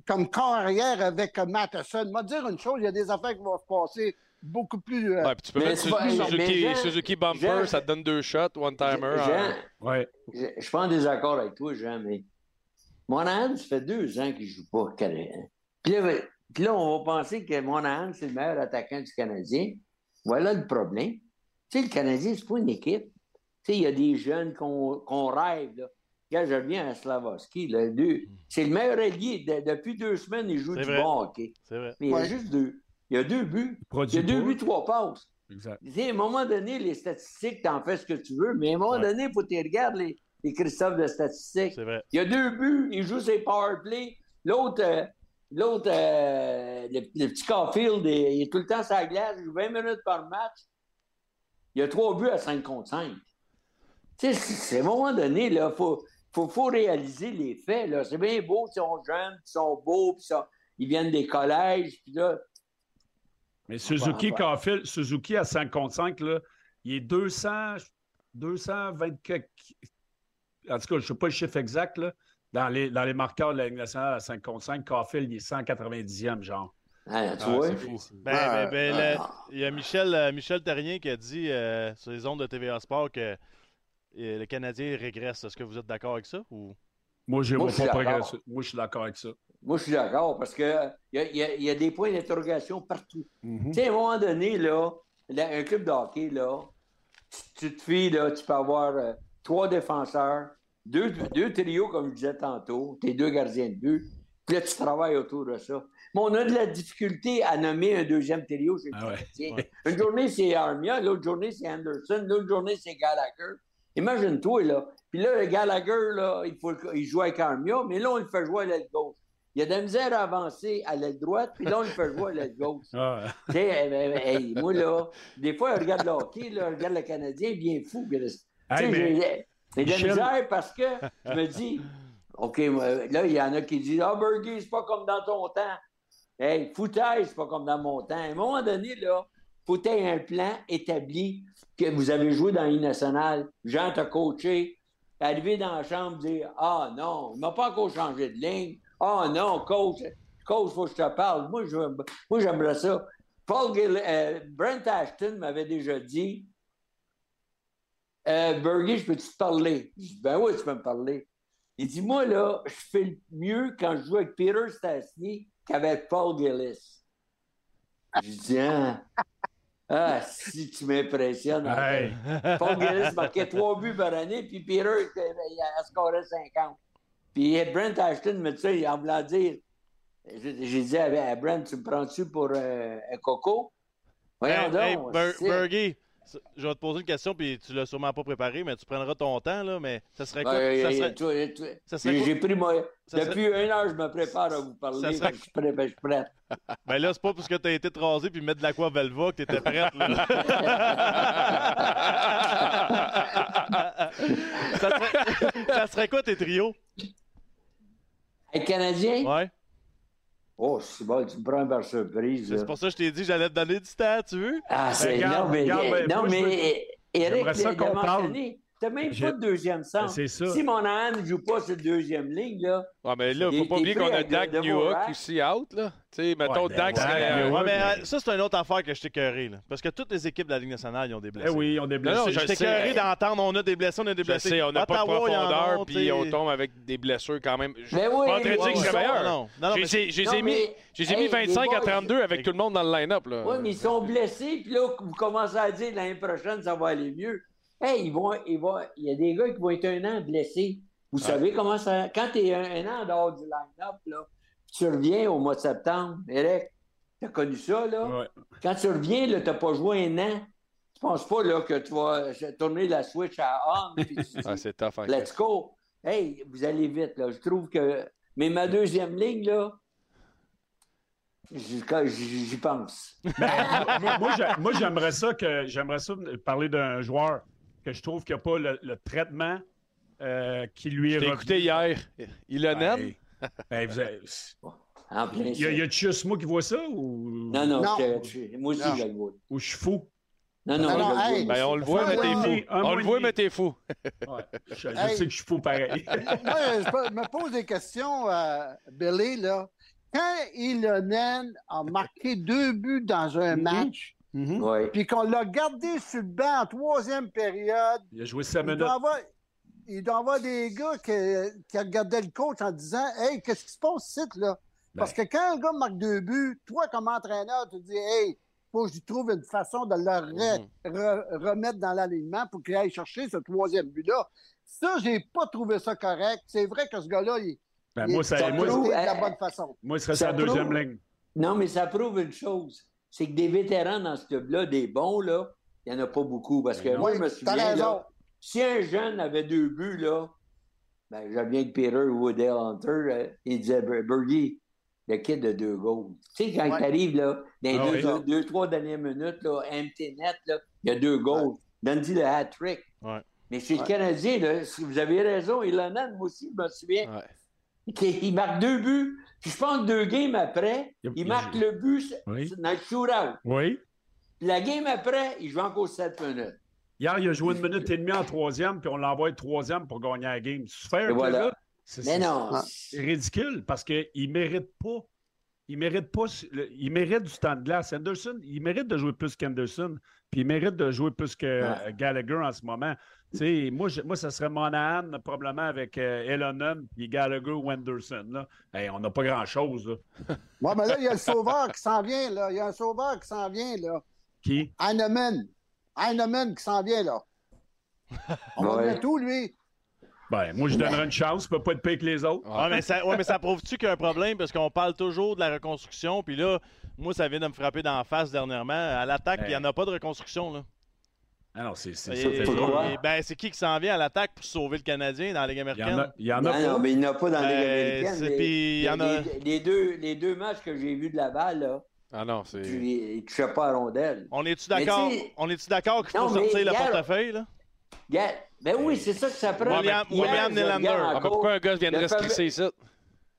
comme corps arrière avec Matheson. Moi, dire une chose, il y a des affaires qui vont se passer beaucoup plus... euh, Ouais, puis tu peux Mais mettre Suzuki, mais Suzuki, Jean- Suzuki Bumper, Jean- ça te donne deux shots, one-timer. Jean, hein. Ouais. je je suis pas en désaccord avec toi, Jean, mais Monahan, ça fait deux ans qu'il joue pas. Puis là, puis là, on va penser que Monahan, c'est le meilleur attaquant du Canadien. Voilà le problème. Tu sais, le Canadien, c'est pas une équipe. Tu sais, il y a des jeunes qu'on rêve. Là. Regarde, je reviens à Slavoski. C'est le meilleur allié. De- depuis deux semaines, il joue du vrai. bon hockey. C'est vrai. Mais il y a juste deux. Il y a deux buts. Il y a deux buts, trois passes. Exact. Tu sais, à un moment donné, les statistiques, t'en fais ce que tu veux, mais à un moment Ouais. donné, il faut que tu regardes les, les Christophe de statistiques. C'est vrai. Il y a deux buts, il joue ses power play. L'autre, euh, l'autre, euh, le, le petit Caulfield, il, est tout le temps sur la glace, il joue 20 minutes par match. Il y a trois buts à 5 contre 5. Tu sais, c'est- à un moment donné, il faut, faut, faut réaliser les faits. C'est bien beau, ils sont jeunes, ils sont beaux, puis ça- ils viennent des collèges, puis là, Mais Suzuki. Caulfield, Suzuki à 5 contre 5, là, il est 200, 220 quelques- En tout cas, je ne sais pas le chiffre exact, là. Dans les, dans les marqueurs de la Ligue nationale à 5 contre 5, Caulfield, il est 190e, genre. hein, tu Ah, vois. c'est fou. Ben, Ah, ben, ben, ah. il y a Michel, euh, Michel Terrien qui a dit euh, sur les ondes de TVA Sport que euh, le Canadien régresse. Est-ce que vous êtes d'accord avec ça? Ou... Moi, je ne Moi, je suis pas d'accord. progresser. Moi, je suis d'accord avec ça. Moi, je suis d'accord parce que il y, a- il y y a des points d'interrogation partout. Mhm. Tu sais, à un moment donné, là, là, un club de hockey, là, tu, tu te fies, là, tu peux avoir euh, trois défenseurs, deux, deux trios, comme je disais tantôt, tes deux gardiens de but, puis là, tu travailles autour de ça. Mais on a de la difficulté à nommer un deuxième trio chez le Ah ouais. Canadien. Une journée, c'est Armia, l'autre journée, c'est Anderson, l'autre journée, c'est Gallagher. Imagine-toi, là. Puis là, le Gallagher, là, il, faut il joue avec Armia, mais là, on le fait jouer à l'aile gauche. Il y a de la misère à avancer à l'aile droite, puis là, on le fait jouer à l'aile gauche. Ah, Tu sais, eh, ben, hey, moi, là, des fois, je regarde le hockey, là, je regarde le Canadien, bien fou. Hey, mais- j'ai de la misère parce que je me dis, [LAUGHS] OK, là, il y en a qui disent, ah, Bergie, c'est pas comme dans ton temps. Hey, foutage, c'est pas comme dans mon temps. À un moment donné, là, faut que un plan établi que vous avez joué dans l'Union nationale. Jean t'a coaché. Arriver dans la chambre, dire, ah non, il m'a pas encore changé de ligne. Ah non, coach, coach, faut que je te parle. Moi j'aimerais ça. Paul Gill, euh, Brent Ashton m'avait déjà dit, euh, Bergie, je peux-tu te parler? Je dis, ben oui, tu peux me parler. Il dit, moi, là, je fais mieux quand je joue avec Peter Stastny qu'avec Paul Gillis. Je dis, ah, ah si tu m'impressionnes. Hey. Paul Gillis marquait trois buts par année, puis Peter, il a scoré 50. Puis Brent Ashton me dit ça, il en voulant dire, j'ai dit à, Brent, tu me prends-tu pour euh, un coco? Voyons Hey, hey, donc. Ber- je vais te poser une question, puis tu l'as sûrement pas préparé, mais tu prendras ton temps, là, mais ça serait quoi? Ouais, ça serait, ça serait J'ai quoi- j'ai pris moi. Ça Depuis une heure, je me prépare à vous parler. Ça serait- Je suis prêt, ben, je suis prêt. [LAUGHS] Ben là, c'est pas parce que t'as été rasé puis mettre de l'aqua velva que t'étais prête, là. [LAUGHS] ça, serait... ça serait quoi tes trios? Hey, Canadien? Ouais. Oh, c'est bon, tu me prends par surprise. C'est pour ça que je t'ai dit que j'allais te donner du temps, tu veux? Ah, c'est. Regarde, non, mais. regarde, ben, non, moi, mais. Eric J'aimerais ça qu'on parle. T'as même pas de deuxième centre. C'est ça. Si Monahan ne joue pas cette deuxième ligne, là, Ouais, mais là, Des- faut pas des oublier qu'on a Dak Newhook aussi out, là. Tu sais, mettons, Ouais, Dak serait. Euh, Ouais, mais euh, ça, c'est une autre affaire que je t'ai écœuré, là. Parce que toutes les équipes de la Ligue nationale, ils ont des blessés. Eh oui, on est blessés. Non, non, Je je d'entendre, on a des blessés, on a des Je blessés. sais, on n'a pas de ils profondeur, ont, puis on tombe avec des blessures quand même. Je Ben oui, pas de dire que c'est meilleur. Non, non, non, J'ai- mis, mais- j'ai mis hey, les 25 à boys- 32 avec tout le monde dans le line-up. là. Oui, mais ils sont blessés, puis là, vous commencez à dire l'année prochaine, ça va aller mieux. Hey, ils vont, ils vont, il y a des gars qui vont être un an blessés. Vous savez comment ça. Quand tu es un, un an en dehors du line-up, tu reviens au mois de septembre, Eric, t'as connu ça, là? Ouais. Quand tu reviens, là, t'as pas joué un an. Tu penses pas là, que tu vas tourner la switch à on, puis tu [LAUGHS] dis, Ah, c'est tough. hein. let's go. Hey, vous allez vite, là. Je trouve que. Mais ma deuxième ligne, là, j'y pense. moi, moi, moi, j'aimerais ça que j'aimerais ça parler d'un joueur que je trouve qu'il n'a pas le, le traitement euh, qui lui est revenu. écouté hier. Il le Ben, nomme. ben, vous avez- En plein y a, y a juste moi qui vois ça ou, Non, non, Non. je- je- moi aussi, Non. je le vois. ou je suis fou? Non, non, Non, hey. Ben, on le voit, mais t'es fou. On le voit, mais t'es fou. Ouais, je, je Hey. sais que je suis fou pareil. [LAUGHS] Moi, je me pose des questions, euh, Billy, là. Quand Ilonen a marqué deux buts dans un Mhm. match, Mhm. Ouais. puis qu'on l'a gardé sur le banc en troisième période, Il a joué 7 il minutes. il doit avoir des gars qui, qui regardaient le coach en disant Hey, qu'est-ce qui se passe ici, là? Parce que quand un gars marque deux buts, toi, comme entraîneur, tu dis Hey, faut que je trouve une façon de le re- re- remettre dans l'alignement pour qu'il aille chercher ce troisième but-là. Ça, j'ai pas trouvé ça correct. C'est vrai que ce gars-là, il, Ben, il moi, ça, moi, de euh, la bonne façon. moi, il serait sa deuxième prouve- ligne. Non, mais ça prouve une chose. C'est que des vétérans dans ce club-là, des bons, là, il n'y en a pas beaucoup. Parce que moi, Oui, je me souviens, raison. là, si un jeune avait deux buts, là, ben, j'aime bien que Peter ou Odell Hunter, euh, il disait Ber- Bergie, le kid de deux goals. Tu sais, quand Ouais. il arrive, là, dans les Ah deux, oui. deux, trois dernières minutes, là, empty net, là, il y a deux goals. Donne-lui le hat-trick. Ouais. Mais chez le Ouais. Canadien, là, vous avez raison, Ilonen, moi aussi, je me souviens, Ouais. Il marque deux buts. Puis je pense deux games après, Il- il il- marque le but Oui. dans le shootout. Oui. Puis la game après, il joue encore 7 minutes. Hier, il a joué une minute et demie en troisième, puis on l'envoie troisième pour gagner la game. C'est fair, voilà. C'est- Mais c'est- non. C'est ridicule parce qu'il ne mérite pas. Il mérite pas. Il mérite du temps de glace. Anderson, il mérite de jouer plus qu'Anderson. Puis il mérite de jouer plus que Gallagher en ce moment. Tu sais, moi, je- moi, ça serait Monahan, probablement avec euh, Elonen, puis Gallagher ou Anderson. Là. Hey, on n'a pas grand-chose. [LAUGHS] Ouais, mais là, il y a le sauveur qui s'en vient, là. Il y a un sauveur qui s'en vient, là. Qui? Heinemann. Heinemann qui s'en vient, là. On va Ouais. tout, lui. Ben, moi, je donnerais une chance. Il ne peut pas être pire que les autres. Ouais, mais ça, ouais, mais ça prouve-tu qu'il y a un problème? Parce qu'on parle toujours de la reconstruction, puis là, moi, ça vient de me frapper d'en face dernièrement. À l'attaque, puis il n'y en a pas de reconstruction, là. Ah non, c'est ça. ben, c'est qui qui s'en vient à l'attaque pour sauver le Canadien dans la Ligue Il y en américaine? a, il y en a Non, pas. non, mais il n'y en a pas dans la Ligue Ben, américaine. Les- puis il y en a- les- les deux, les deux matchs que j'ai vus de Laval, là, Ah non, c'est. tu- il ne pas à rondelle. On est-tu d'accord? On est-tu d'accord qu'il faut sortir le portefeuille, là? Gars, ben oui, c'est ça que ça prend. William- William Nylander. Ah, pourquoi un gars vient de le rester fameux- ici?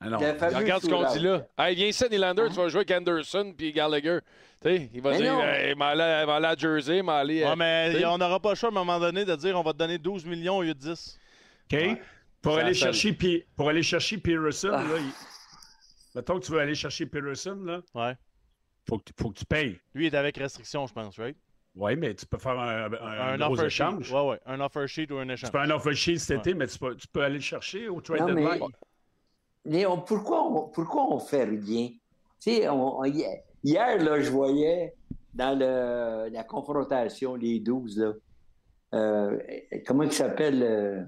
Ah non. Regarde ce qu'on dit là. Hey, viens ici, Nylander, tu vas jouer avec Anderson puis Gallagher. Tu sais, il va Mais dire, hey, m'en aller, m'en aller à Jersey, m'en aller. Ouais, euh, mais tu on n'aura pas le choix à un moment donné de dire on va te donner 12 millions au lieu de 10. OK? Pour, aller chercher, Pi- pour aller chercher Pearson, Ah. là, il- mettons que tu veux aller chercher Pearson, là, Ouais. faut que, tu- faut que tu payes. Lui, il est avec restriction, je pense, right? Oui, mais tu peux faire un, un, Un, offer échange. Ouais, ouais. Un offer sheet ou un Tu échange. fais un offer sheet cet été, mais tu peux, tu peux aller le chercher au trade Non, mais, deadline. Mais on- pourquoi, on, pourquoi on fait rien? Tu sais, on- on- hier, là, je voyais dans le- la confrontation, les 12, là, euh, comment il s'appelle euh,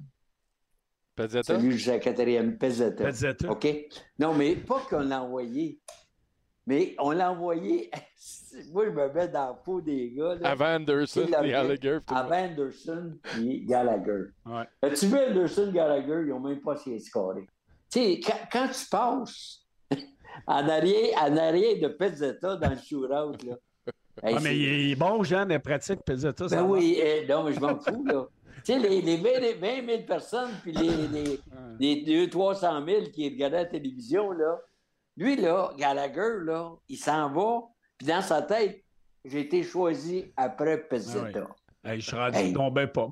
Pezzetta? celui de la quatrième Pezzetta? Pezzetta. OK? Non, mais pas qu'on l'a envoyé, mais on l'a envoyé. [LAUGHS] Moi, je me mets dans la peau des gars. Là. Avant Anderson et Gallagher. Avant Anderson et Gallagher. Ouais. As-tu vu Anderson Gallagher? Ils n'ont même pas essayé de scorer. Tu sais, quand, quand tu passes [LAUGHS] en arrière, en arrière de Pezzetta dans le shootout, là. [LAUGHS] hey, Ah, mais il est bon, Jean, il pratique, Pezzetta. Ben oui, eh, non, mais je m'en fous, là. Tu sais, les, les 20, 20 000 personnes, puis les, les, les 200 300 000 qui regardaient la télévision, là, lui, là, Gallagher, là, il s'en va, puis dans sa tête, j'ai été choisi après Pezzetta. Ah Hey, je suis rendu Hey. tombé pas.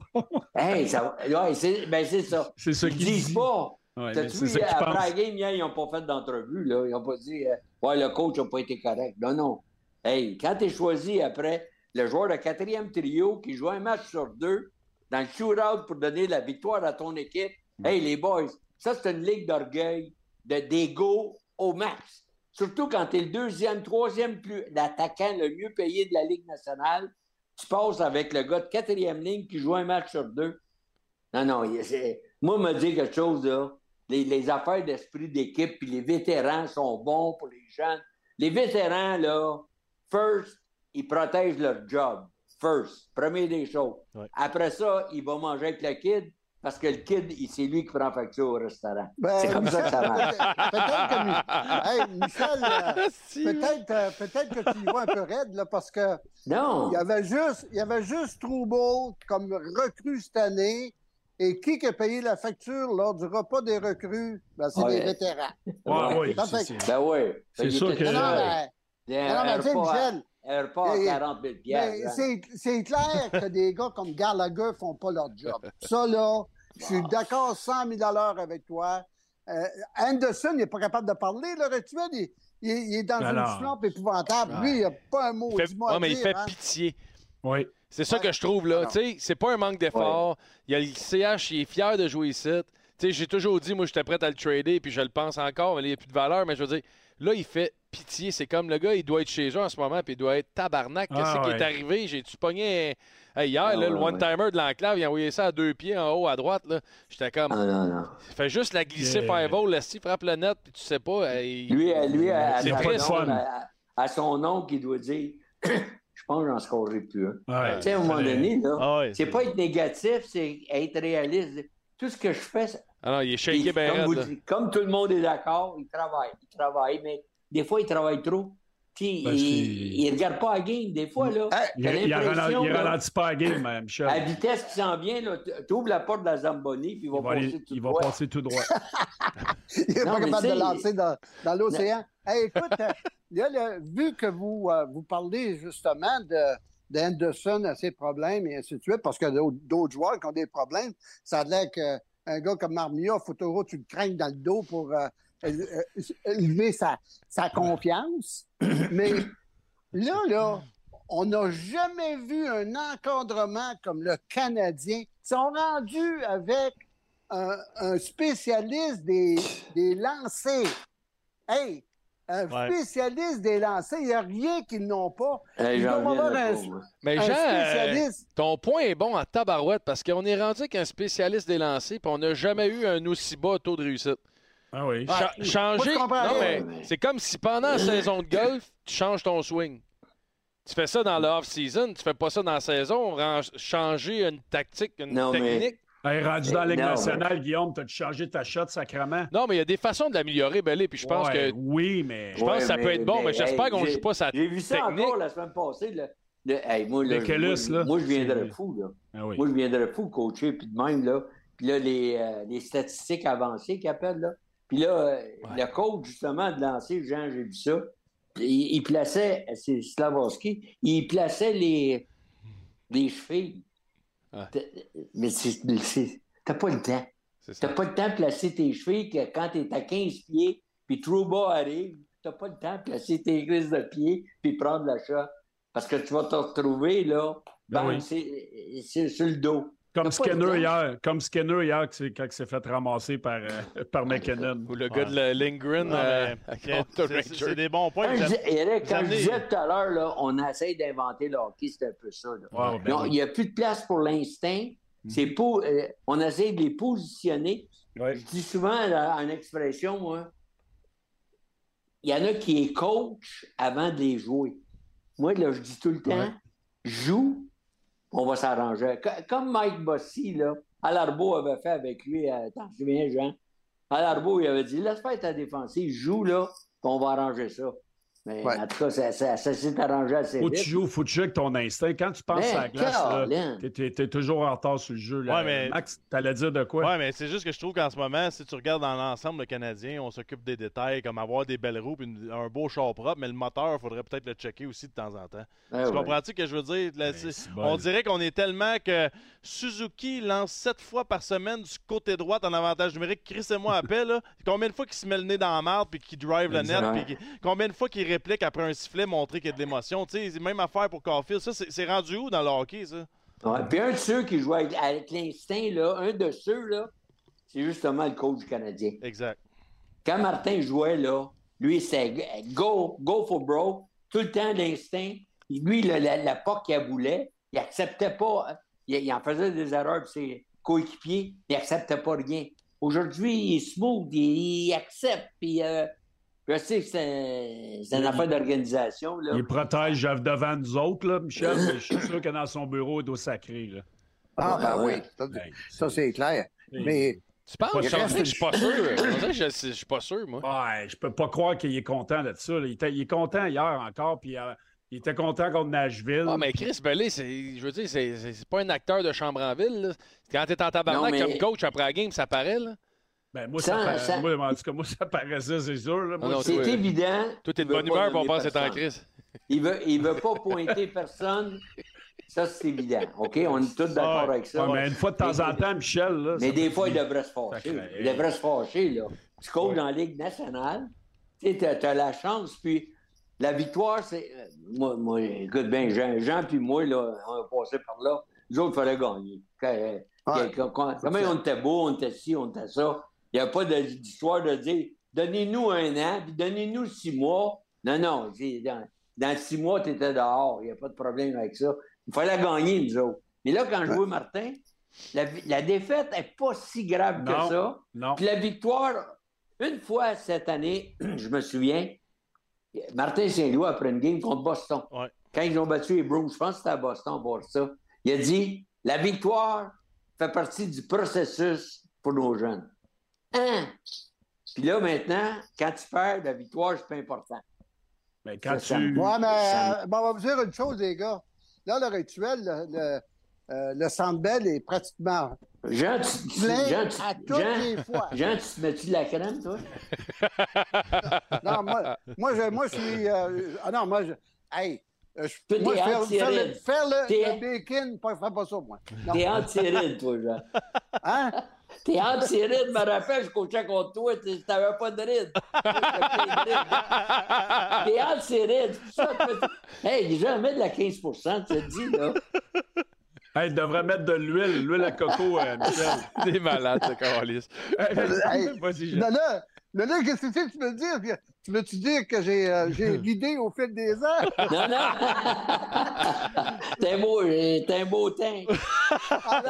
Hey, ça. Ouais, c'est ben, c'est ça. C'est Ils qu'ils disent disent. pas. Ouais, T'as-tu vu, qu'ils après la game, hier, ils n'ont pas fait d'entrevue. là. Ils n'ont pas dit euh, Ouais, le coach n'a pas été correct. Non, non. Hey, quand tu es choisi après le joueur de quatrième trio qui joue un match sur deux dans le shootout pour donner la victoire à ton équipe, hey, les boys, ça, c'est une ligue d'orgueil, de- d'ego au max. Surtout quand tu es le deuxième, troisième plus l'attaquant le mieux payé de la Ligue nationale. Tu passes avec le gars de quatrième ligne qui joue un match sur deux. Non, non, il- c'est- moi, me dire quelque chose, là. Les, les affaires d'esprit d'équipe, puis les vétérans sont bons pour les jeunes. Les vétérans, là, first, ils protègent leur job. First, premier des choses. Ouais. Après ça, il va manger avec le kid, parce que le kid, c'est lui qui prend facture au restaurant. Ben, c'est comme ça que ça marche. Peut-être que, hey, Michel, euh, [LAUGHS] peut-être euh, peut-être que tu y vas un peu raide, là, parce que Non! il y avait juste, il y avait juste Trouble comme recrue cette année. Et qui a payé la facture lors du repas des recrues? Ben, c'est Ouais. les vétérans. Ouais, ouais, Ça c'est- fait- c'est- Ben oui. C'est sûr que- Non, mais sais, Michel, Un repas à Et- 40 000 mais hein. c'est c'est clair que [LAUGHS] des gars comme Gallagher font pas leur job. Ça, là, je suis d'accord 100 000 avec toi. Euh, Anderson, il n'est pas capable de parler, le rituel. Il, il- il est dans Alors. une flampe épouvantable. Lui, il n'a pas un mot Il fait, ouais, mais il fait hein. pitié. Oui. C'est ça Ouais. que je trouve, là. Tu sais, c'est pas un manque d'effort. Il y a le CH, il est fier de jouer ici. Tu sais, j'ai toujours dit, moi, j'étais prêt à le trader, puis je le pense encore, mais là, il n'y a plus de valeur. Mais je veux dire, là, il fait pitié. C'est comme le gars, il doit être chez eux en ce moment, puis il doit être tabarnak. Qu'est-ce Ah, qui ouais. est arrivé? J'ai-tu pogné. un- Hey, hier, Ah, là, le ouais, one-timer de l'enclave, il a envoyé ça à deux pieds en haut à droite. là. J'étais comme. Ah, non, non. Fais juste la glisser Yeah. fireball, là, si frappe le net, puis tu sais pas. hey, Lui, à- lui, à, à C'est son très nom, à, à son nom qui doit dire Je pense que j'en scorerai plus un. Ouais. Tu sais, à un moment donné, là, Ah ouais, c'est pas être négatif, c'est être réaliste. Tout ce que je fais, c'est- Ah il est shaké il- ben comme, raide, vous comme tout le monde est d'accord, il travaille, il travaille, mais des fois, il travaille trop. Ben, il, il regarde pas la game, des fois, là. Hey, Il, là, ralentit pas la game, hein, Michel. à la vitesse qui s'en vient, là, tu ouvres la porte de la Zamboni, puis il va, Il va, aller- passer tout il va droit. passer tout droit. [LAUGHS] Il n'est Non, pas capable de lancer dans, dans l'océan. Hey, écoute, euh, [LAUGHS] là, là, vu que vous, euh, vous parlez justement de d'Anderson à ses problèmes et ainsi de suite, parce que d'autres d'autres joueurs qui ont des problèmes, ça a l'air qu'un gars comme Marmia, faut toujours que tu le craignes dans le dos pour euh, élever sa, sa confiance. [COUGHS] Mais là, là, on n'a jamais vu un encadrement comme le Canadien. Ils sont rendus avec un, un spécialiste des, des lancers. Hey, un Ouais. spécialiste des lancers, il n'y a rien qu'ils n'ont pas. Hey, Ils doivent avoir un. Mais un Jean, euh, spécialiste. ton point est bon en tabarouette parce qu'on est rendu qu'un spécialiste des lancers, puis on n'a jamais eu un aussi bas taux de réussite. Ah oui. Cha- Ouais. changer. Je mais c'est comme si pendant la saison de golf, tu changes ton swing. Tu fais ça dans le off-season, tu fais pas ça dans la saison, changer une tactique, une Non, mais- technique. Hey, rendu dans la Ligue Non, mais- nationale, Guillaume, t'as-tu changé ta shot sacrement? Non, mais il y a des façons de l'améliorer, Belé, puis je pense Ouais, que Oui, mais. je pense que ça peut être bon, mais, j'espère hey, qu'on j'ai- joue pas sa J'ai vu ça technique. encore la semaine passée. Le, le- hey, moi, là, Le Kellus, moi, là, moi, je viendrais fou. Là. Ah oui. Moi, je viendrais fou coacher, puis de même, là. Puis là, les, euh, les statistiques avancées qu'ils appellent, là. Puis là, euh, le coach, justement, de lancer, Jean, j'ai vu ça. Il, il plaçait, c'est Slavovski, il plaçait les, les chevilles. Ouais. Mais t'as pas le temps. T'as pas le temps de placer tes chevilles que quand t'es à 15 pieds, puis Trouba arrive, t'as pas le temps de placer tes grises de pied, puis prendre la shot. Parce que tu vas te retrouver, là, Ben oui. c'est sur le dos. Comme. Skinner hier, comme Skinner hier, quand il s'est fait ramasser par, euh, [LAUGHS] par McKinnon. Ou le gars de la Lindgren Non, euh, [LAUGHS] c'est- des bons points. Quand je, Eric, quand je disais tout à l'heure, là, on essaie d'inventer le hockey, c'est un peu ça. là. Ouais, ben. Il n'y a plus de place pour l'instinct. C'est pour, euh, on essaie de les positionner. Ouais. Je dis souvent en expression, moi, il y en a qui est coach avant de les jouer. Moi, là, je dis tout le temps, Ouais. joue, on va s'arranger. Co- Comme Mike Bossy, là, Alarbeau avait fait avec lui, euh, t'en souviens, Jean? Alarbeau, il avait dit, laisse faire ta défensive, joue là, on va arranger ça. Mais Ouais. en tout cas, ça, ça- ça s'est arrangé assez Faut vite. tu joues, faut que tu joues avec ton instinct. Quand tu penses Mais, à la glace, là, Caroline. t'es- t'es t'es toujours en retard sur le jeu. Là. Ouais, mais- Max, t'allais dire de quoi? Ouais, mais c'est juste que je trouve qu'en ce moment, si tu regardes dans l'ensemble le Canadien, on s'occupe des détails, comme avoir des belles roues, puis un beau char propre, mais le moteur, il faudrait peut-être le checker aussi de temps en temps. Ouais, tu ouais. comprends-tu ce que je veux dire? Là, bon. on dirait qu'on est tellement que Suzuki lance sept fois par semaine du côté droit en avantage numérique. Chris et moi appelle, là. Combien de fois qu'il se met le nez dans la marde puis qu'il drive le net? Puis combien de fois qu'il réplique après un sifflet montrer qu'il y a de l'émotion? C'est même affaire pour Caulfield. Ça, c'est c'est rendu où dans le hockey, ça? Ouais. Puis un de ceux qui joue avec, avec l'instinct, là, un de ceux, là, c'est justement le coach canadien. Exact. Quand Martin jouait, là, lui, c'était go, go for bro, tout le temps l'instinct. Lui, la, la POC qu'il voulait, il acceptait pas. hein. Il, il en faisait des erreurs, puis ses coéquipiers, il acceptait pas rien. Aujourd'hui, il est smooth, il, il accepte, puis euh, je sais que c'est c'est une affaire d'organisation, là. Il protège devant nous autres, là, Michel, mais je suis sûr que dans son bureau, il doit sacrer. Là. Ah, ben oui, ça, c'est clair. Mais Tu penses? Pas Je suis pas sûr. Que Je suis pas sûr, moi. Ouais, je peux pas croire qu'il est content de ça. là. Il, était, il est content hier encore, puis euh, il était content contre Nashville. Ah, mais Chris Bellet, c'est, je veux dire, c'est, c'est, c'est pas un acteur de chambre en ville. là. Quand t'es en tabarnak mais- comme coach après la game, ça paraît. Là. Ben, moi, Sans- ça, moi, en tout cas, moi, ça paraissait, c'est sûr. Ah C'est toi, évident. Toi, t'es de bonne pas humeur, on pense c'est en crise. Il veut, il veut pas pointer personne. Ça, c'est évident. OK? On est tous d'accord Ouais. avec ça. Ouais, mais une fois de temps en temps, Michel. Là, Mais des fois, il devrait se fâcher. Il devrait se fâcher, là. Tu coaches dans la Ligue nationale, tu as la chance, puis la victoire, c'est... euh, Moi, moi, écoute bien, Jean, Jean puis moi, là, on a passé par là. Nous autres, il fallait gagner. Ouais. comment on était beau, on était ci, on était ça. Il n'y a pas d'histoire de dire donnez-nous un an, puis donnez-nous six mois. Non, non, dans, dans six mois, tu étais dehors. Il n'y a pas de problème avec ça. Il fallait gagner, nous autres. Mais là, quand je jouais Martin, la, la défaite n'est pas si grave que ça. Non. Puis la victoire, une fois cette année, [CLEARS THROAT] je me souviens, Martin Saint-Louis, après une game contre Boston, Ouais. quand ils ont battu les Bruins, je pense que c'était à Boston pour ça, il a dit La victoire fait partie du processus pour nos jeunes. Hein? Puis là, maintenant, quand tu perds, la victoire, c'est pas important. Mais quand Ça, tu. ça- Ouais, mais Ça- euh, bon, on va vous dire une chose, les gars. Là, l'heure actuelle, le, le, euh, le Centre Bell est pratiquement Jean, tu, plein Jean, tu- à toutes Jean- les fois. [LAUGHS] Jean, tu te mets-tu de la crème, toi? [LAUGHS] Non, moi, moi, je, moi, je suis. euh, ah non, moi, je. Hey! euh, je- moi, t'es faire, faire le, faire le, le bacon, pas, faire pas ça, moi. Non. T'es anti-ride, toi, Jean. Hein? [LAUGHS] T'es anti-ride, me rappelle, je coachais contre toi, tu t'avais pas de ride. [LAUGHS] T'es anti-ride. Hey, jamais de la 15% tu te dis, là. Hey, il devrait mettre de l'huile, l'huile à coco, euh, Michel. [LAUGHS] T'es malade, ce calice. Hey, Vas-y, Jean. Là, là, là, qu'est-ce que tu veux dire? Tu veux-tu dire que j'ai euh, l'idée [LAUGHS] au fil des ans? Non, non. [LAUGHS] T'es beau, euh, t'es un beau teint. Ah.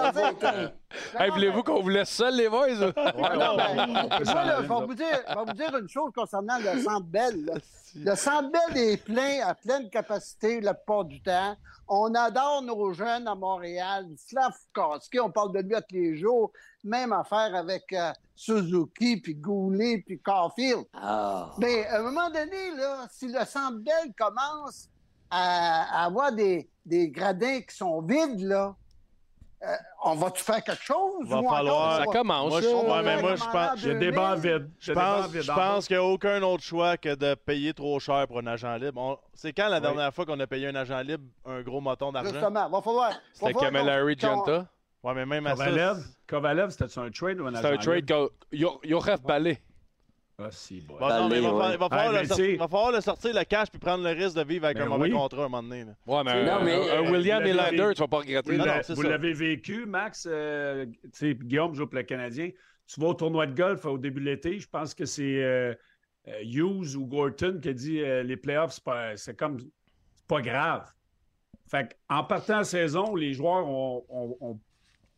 Hey, voulez-vous qu'on vous laisse seul, les boys? Ouais, Non, ouais, ben, on peut s'en moi, là, aller, je vais nous vous dire, je vais vous dire une chose concernant le Centre Bell. Le Centre Bell est plein, à pleine capacité la plupart du temps. On adore nos jeunes à Montréal. Slav Koski, on parle de lui à tous les jours. Même affaire avec euh, Suzuki, puis Goulet, puis Caulfield. Ah. Mais à un moment donné, là, si le Centre Bell commence à, à avoir des, des gradins qui sont vides, là, euh, on va-tu faire quelque chose? Va ou encore, falloir- Ça on va- commence. Moi, je- Ouais, mais moi, je pense- a des 2000. bancs vides. Je pense, je pense qu'il n'y a aucun autre choix que de payer trop cher pour un agent libre. On- C'est quand la dernière fois qu'on a payé un agent libre un gros moton d'argent? Justement, va falloir. C'était qu'on- Genta. Ouais, mais même à ça. Kovalev, Kovalev c'était un trade ou un C'était un agent trade libre? que Yo- Yochef Ballet. Ah, si, bon. Bon, non, mais il va, il falloir Ah, le sortir, va falloir le sortir le cash puis prendre le risque de vivre avec Ben un mauvais oui. contrat à un moment donné. là. Ouais, mais, Non, un- mais, un, euh, William tu vas pas regretter. Vous Non, l'avez vécu, Max. euh, tu sais, Guillaume joue pour le Canadien. Tu vas au tournoi de golf au début de l'été. Je pense que c'est euh, euh, Hughes ou Gorton qui a dit euh, les playoffs, c'est pas- c'est comme c'est pas grave. Fait en partant la saison, les joueurs ont, ont- ont-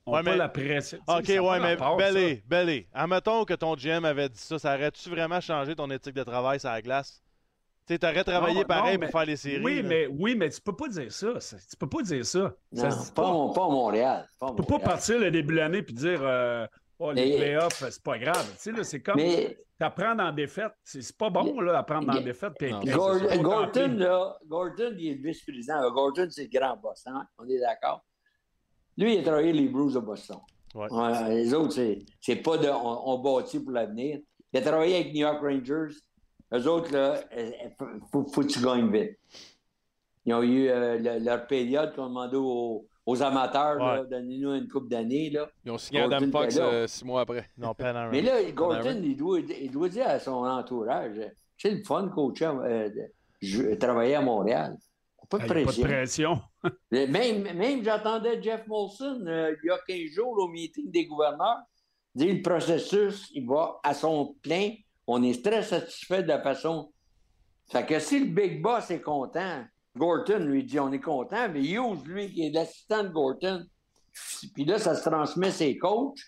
ont Ouais, pas mais- la pression. Ok, ouais, mais. Bellé, Bellé. Admettons que ton GM avait dit ça, ça aurait-tu vraiment changé ton éthique de travail sur la glace? Tu sais, t'aurais travaillé Non, pareil non, pour mais- faire les séries. Oui là. mais, oui, mais tu peux pas dire ça. ça- Tu peux pas dire ça. Non, ça se dit pas, à Mon- pas à Montréal. Pas à Tu peux pas partir le début de l'année et dire euh, Oh, les Mais- playoffs, c'est pas grave. Tu sais, là, c'est comme Mais t'apprends dans la défaite. C'est pas bon, là, apprendre dans la défaite. puis Non. être- Gor- c'est pas Gorton, tenté. là, Gorton, il est le vice-président. Gorton, c'est le grand boss, hein? On est d'accord? Lui, il a travaillé les Blues de Boston. Ouais. Les autres, c'est, c'est pas de. On, on bâtit pour l'avenir. Il a travaillé avec New York Rangers. Eux autres, là, il faut, faut que tu gagnes vite. Ils ont eu euh, le- leur période qu'on demandait aux, aux amateurs, là, Ouais. donnez-nous une coupe d'années. Là. Ils ont signé Adam Fox euh, six mois après. Non. Mais là, Gordon, il doit, il doit dire à son entourage c'est le fun, coach, euh, travailler à Montréal. Pas de Ah, il y a pas de pression. pression. [LAUGHS] Même, même j'entendais Jeff Molson euh, il y a 15 jours au meeting des gouverneurs dire le processus, il va à son plein. On est très satisfait de la façon. Fait que si le Big Boss est content, Gorton lui dit on est content, mais Hughes, lui, qui est l'assistant de Gorton, puis là, ça se transmet ses coachs,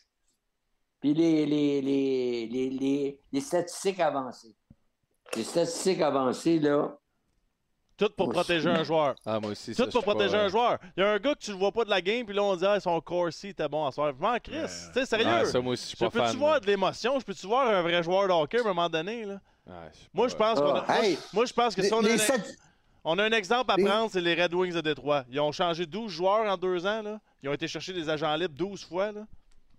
puis les, les, les, les, les, les statistiques avancées. Les statistiques avancées, là, Tout pour Moi, protéger un joueur. Ah, moi aussi. ça, Tout je pour pas, protéger euh, un joueur. Il y a un gars que tu le vois pas de la game, puis là, on dit, ah, son Corsi était bon à soir. Vraiment, Chris, Ouais. tu sais, sérieux. Ouais, ça, moi aussi, je suis pas fan. peux-tu voir de l'émotion? Je peux-tu voir un vrai joueur de hockey à un moment donné? Là? Moi, je pense qu'on a. Ah, moi, hey, je- moi, je pense que si on a, un, on a un exemple à les- prendre, c'est les Red Wings de Détroit. Ils ont changé 12 joueurs en deux ans. Là. Ils ont été chercher des agents libres 12 fois. Là.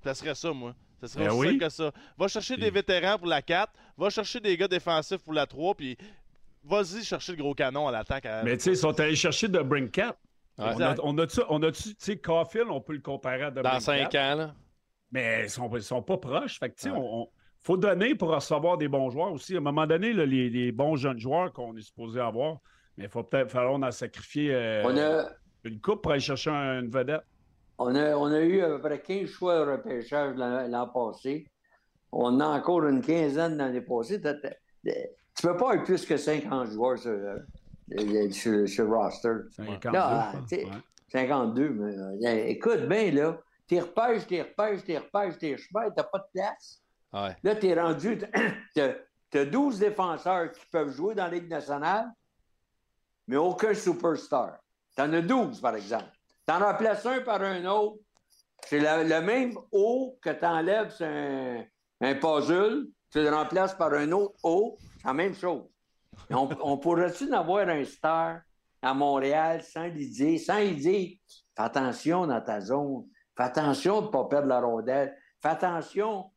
Ça serait ça, moi. Ça serait Ben aussi oui. simple que ça. Va chercher des vétérans pour la 4, va chercher des gars défensifs pour la 3, puis vas-y chercher le gros canon à l'attaque. à- Mais tu sais, ils sont allés chercher de Brinkat. Ouais. On a, on a-tu, on tu sais, Caulfield, on peut le comparer à de Dans cinq ans, là. Mais ils sont, ils sont pas proches. Fait que, tu sais, Ouais. on, on- faut donner pour recevoir des bons joueurs aussi. À un moment donné, là, les, les bons jeunes joueurs qu'on est supposé avoir, mais il faut peut-être falloir en sacrifier euh, on a, une coupe pour aller chercher un- une vedette. On a, on a eu à peu près 15 choix de repêchage l'an l'an passé. On a encore une quinzaine l'année passée. Tu peux pas avoir plus que 50 joueurs sur, euh, sur, sur le roster. 52, Là, je pense. tu sais, Ouais. 52, mais euh, écoute bien, là, t'es repêches, t'es repêches, t'es repêches, t'es repêches, t'as pas de place. Ouais. Là, t'es rendu, [CLEARS THROAT] t'as t'as 12 défenseurs qui peuvent jouer dans la Ligue nationale, mais aucun superstar. T'en as 12, par exemple. T'en remplaces un par un autre. C'est le même haut que t'enlèves sur un, un puzzle, tu le remplaces par un autre haut, c'est la même chose. On, on pourrait-tu avoir un star à Montréal sans lui sans lui dire, fais attention dans ta zone, fais attention de ne pas perdre la rondelle, fais attention,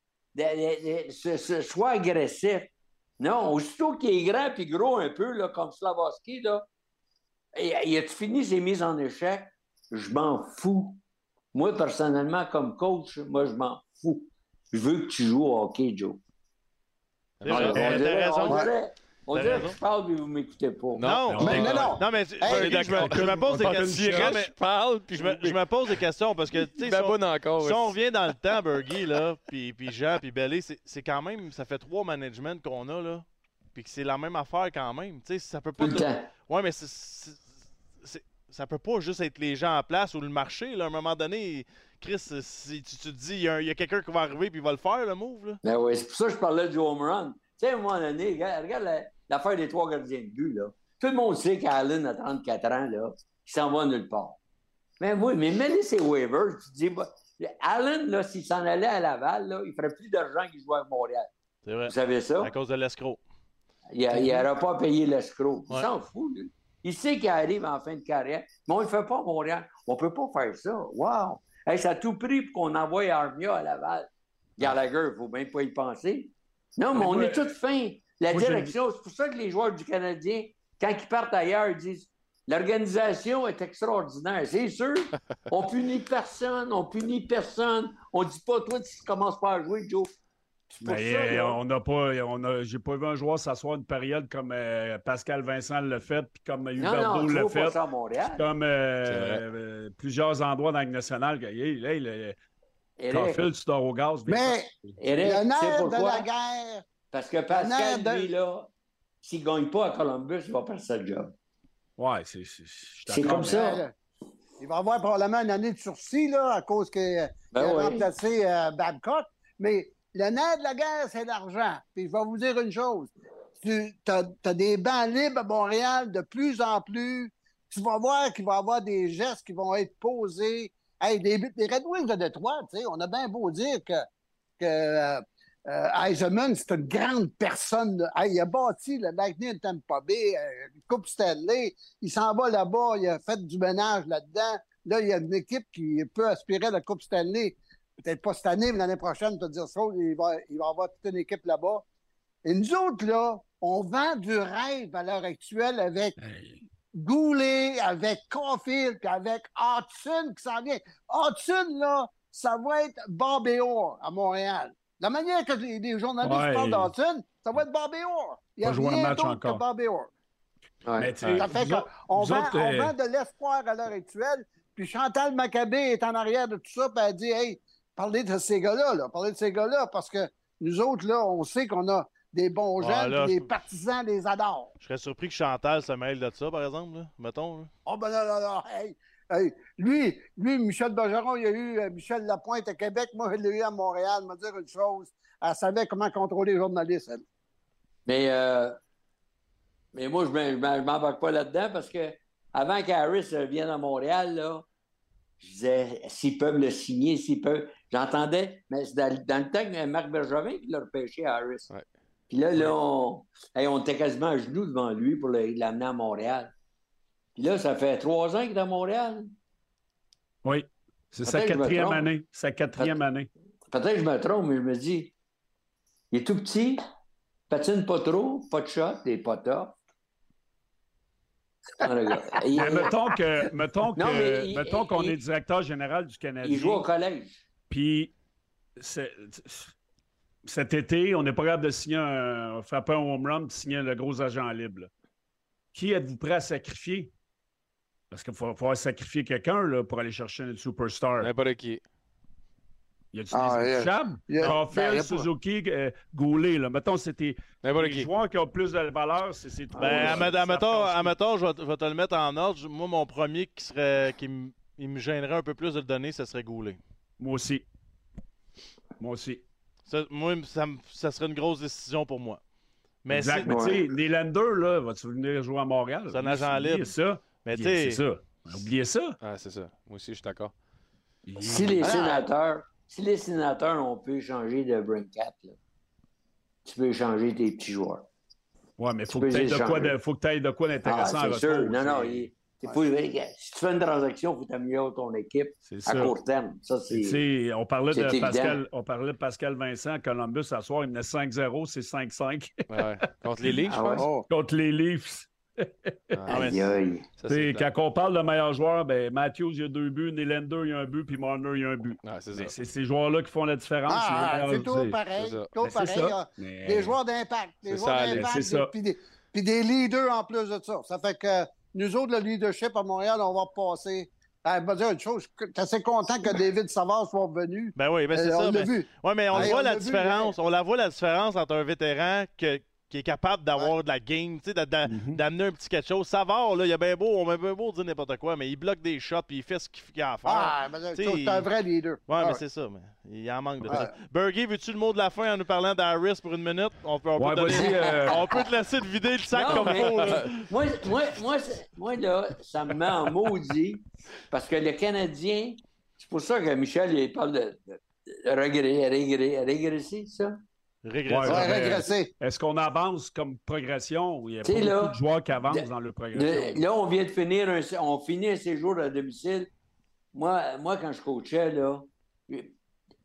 sois agressif. Non, aussitôt qu'il est grand puis gros un peu, comme Slavoski, là, il a-tu fini ses mises en échec? Je m'en fous. Moi, personnellement, comme coach, moi, je m'en fous. Je veux que tu joues au hockey, Joe. C'est On, vrai, on t'as dirait, raison. on que je parle, mais vous ne m'écoutez pas. Non, Non, Mais non, non. Non, mais tu- Hey, je, je me, je me pose des questions. mais Je parle, puis je, me, je me pose des questions parce que, tu sais, [LAUGHS] si on- encore. Si on ouais. revient dans le temps, Bergie, là, puis, puis Jean, puis Bellé, c'est c'est quand même, ça fait trois managements qu'on a, là, puis que c'est la même affaire quand même. Tu sais, ça peut pas... Tout le temps. Ouais, mais c'est- ça peut pas juste être les gens en place ou le marché, là. À un moment donné, Chris, si tu, tu te dis, il y a, quelqu'un qui va arriver puis il va le faire, le move, là. Ben oui, c'est pour ça que je parlais du home run. Tu sais, à un moment donné, regarde, regarde la- l'affaire des trois gardiens de but, là. Tout le monde sait qu'Allen a 34 ans, là, il s'en va nulle part. Mais oui, mais mets-les ses waivers, tu te dis, bah, Allen, là, s'il s'en allait à Laval, là, il ferait plus d'argent qu'il jouait à Montréal. C'est vrai. Vous savez ça? À cause de l'escroc. Il n'aurait pas payé l'escroc. Il Ouais. s'en fout, lui. Il sait qu'il arrive en fin de carrière, mais on ne le fait pas à Montréal. On ne peut pas faire ça. Wow! Hey, ça a tout pris pour qu'on envoie Armia à Laval. Gallagher, il ne faut même pas y penser. Non, mais Mais on moi- est tous fins. La moi, direction, c'est pour ça que les joueurs du Canadien, quand ils partent ailleurs, ils disent L'organisation est extraordinaire. C'est sûr, [LAUGHS] on punit personne, on punit personne. On dit pas, toi, tu commences pas à jouer, Joe. Mais, ça, euh, là. on n'a pas, on a, j'ai pas vu un joueur s'asseoir une période comme euh, Pascal Vincent l'a fait, puis comme l'a vois pas fait, ça à Montréal. comme euh, euh, plusieurs endroits dans que, hey, là, il Caulfield, tu dors au gaz. Mais Eric, le nerf de la guerre, Parce que Pascal, de- lui, là, s'il ne gagne pas à Columbus, il va perdre sa job. Ouais, c'est, c'est, comme ça. euh, il va avoir probablement une année de sursis là, à cause qu'il Ben a oui. remplacé euh, Babcock. Mais le nerf de la guerre, c'est l'argent. Puis je vais vous dire une chose. Tu as, des bancs libres à Montréal de plus en plus. Tu vas voir qu'il va y avoir des gestes qui vont être posés. Hey, des, les Red Wings de Détroit, on a bien beau dire que que euh, euh, c'est une grande personne. Hey, il a bâti le Lightning de Tampa Bay, euh, Coupe Stanley. Il s'en va là-bas, il a fait du ménage là-dedans. Là, il y a une équipe qui peut aspirer à la Coupe Stanley. Peut-être pas cette année, mais l'année prochaine, te dire ça, il va, il va avoir toute une équipe là-bas. Et nous autres, là, on vend du rêve à l'heure actuelle avec Goulet, avec Caulfield, puis avec Hudson qui s'en vient. Hudson, là, ça va être Bobby Orr à Montréal. La manière que les, les journalistes Ouais. parlent d'Hudson, ça va être Bobby Orr. Il y a rien match d'autre encore. que. Ouais. Mais Ça fait qu'on vous vend, autres, on euh, vend de l'espoir à l'heure actuelle. Puis Chantal Maccabé est en arrière de tout ça, puis elle dit Hey, parlez de ces gars-là, là, parlez de ces gars-là, parce que nous autres, là, on sait qu'on a des bons Ah, jeunes, là, puis les je- partisans les adorent. Je serais surpris que Chantal se mêle de ça, par exemple, là, mettons. là. Oh, ben là, là, là, hey, hey, lui, lui, Michel Bergeron, il y a eu euh, Michel Lapointe à Québec, moi, je l'ai eu à Montréal, me dire une chose. Elle savait comment contrôler les journalistes, elle. Mais, euh, mais moi, je ne m'embarque pas là-dedans parce que avant qu'Harris euh, vienne à Montréal, là, je disais s'ils peuvent le signer, s'ils peuvent. J'entendais, mais c'est dans, dans le temps que Marc Bergevin qui l'a repêché à Harris. Ouais. Puis là, là, on, hey, on était quasiment à genoux devant lui pour l'amener à Montréal. Puis là, ça fait trois ans qu'il est à Montréal. Oui. C'est sa quatrième année. Sa quatrième année. Peut-être que je me trompe, mais je me dis, il est tout petit, patine pas trop, pas de shot, des pas top. Ah. Il- Mais mettons que mettons il- qu'on il- est directeur général du Canadien. il joue au collège. Puis cet été, on n'est pas capable de signer un frapper un home run, de signer le gros agent libre. là. Qui êtes-vous prêt à sacrifier? Parce qu'il faut falloir sacrifier quelqu'un là, pour aller chercher une superstar. N'importe qui. Y a-tu Ah, des yeah. intouchables? Yeah. Ben, Caulfield, y a pas. Suzuki, euh, Goulet. Là. Mettons, c'était les qui. joueurs qui ont plus de valeur, c'est ces trois. Ben, je vais, te- je vais te le mettre en ordre. Moi, mon premier qui serait qui me gênerait un peu plus de le donner, ce serait Goulet. Moi aussi. Moi aussi. Ça, moi, ça, ça serait une grosse décision pour moi. Mais, exact. Mais tu sais, Nylander, là, vas-tu venir jouer à Montréal? C'est un agent libre. ça. mais tu C'est ça. Oubliez ça. Ah, c'est ça. Moi aussi, je suis d'accord. Si les Ah. sénateurs, si les sénateurs ont pu changer de Brincat, là, tu peux changer tes petits joueurs. Ouais, mais faut Tu que tu aies de quoi, échanger. de, faut que t'aies de quoi Ah, d'intéressant en c'est retour. sûr. Non, non, il- c'est pas- si tu fais une transaction, il faut t'améliorer ton équipe C'est à ça. court terme. Ça, on parlait de évident. Pascal, on parlait de Pascal Vincent à Columbus ce soir, il menait 5-0, c'est 5-5 Ouais, ouais. Contre les [LAUGHS] Leafs, Ah ouais? pense. Oh. contre les Leafs. Ah, Aïe, [LAUGHS] aïe. ça, quand clair. on parle de meilleurs joueurs, ben, Matthews, il y a deux buts, Nylander, il y a un but, puis Marner, il y a un but. Ah, c'est ces joueurs-là qui font la différence. Ah, c'est tout pareil. c'est ça. Tout Ben, c'est pareil. ça. ah. Mais- Des joueurs d'impact. Des joueurs d'impact. puis des leaders en plus de ça. Ça fait que nous autres, le leadership à Montréal, on va passer. Ah, je vais dire une chose, je suis assez content que David Savard soit venu. ben oui, ben c'est Euh, ça. on l'a mais- vu. Ouais, mais on Hey, voit on la vu, différence. On la voit la différence entre un vétéran que- qui est capable d'avoir de la game, tu sais, d'a- d'a- Mhm. d'amener un petit quelque chose. Savard, là, il a bien beau, on a bien beau dire n'importe quoi, mais il bloque des shots puis il fait ce qu'il a à faire. Ah, T'sais, c'est un vrai leader. Ouais, Ah, mais c'est ça. Mais il en manque de Ouais. ça. Bergie, veux-tu le mot de la fin en nous parlant d'Harris pour une minute? On peut, on peut donner- euh, on peut te laisser te vider le sac Non, comme mais- faut. là. Moi, moi, moi, là, ça me met en maudit parce que le Canadien, c'est pour ça que Michel, il parle de, de, regret, régresser, ça. Ouais, régresser. Est-ce qu'on avance comme progression ou il y a pas beaucoup de joueurs qui avancent de- dans le De- progression? là, on vient de finir un, on finit un séjour à domicile. Moi, moi quand je coachais, là,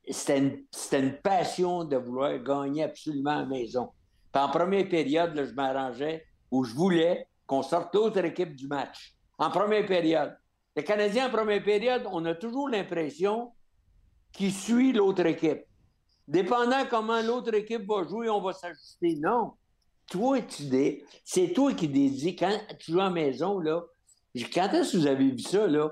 c'était une, c'était une passion de vouloir gagner absolument à la maison. Puis en première période, là, je m'arrangeais où je voulais qu'on sorte l'autre équipe du match. En première période. Les Canadiens, en première période, on a toujours l'impression qu'ils suivent l'autre équipe. Dépendant comment l'autre équipe va jouer, on va s'ajuster. Non. Toi, tu dé... c'est toi qui dédies. Quand tu joues à la maison, là, quand est-ce que vous avez vu ça, là?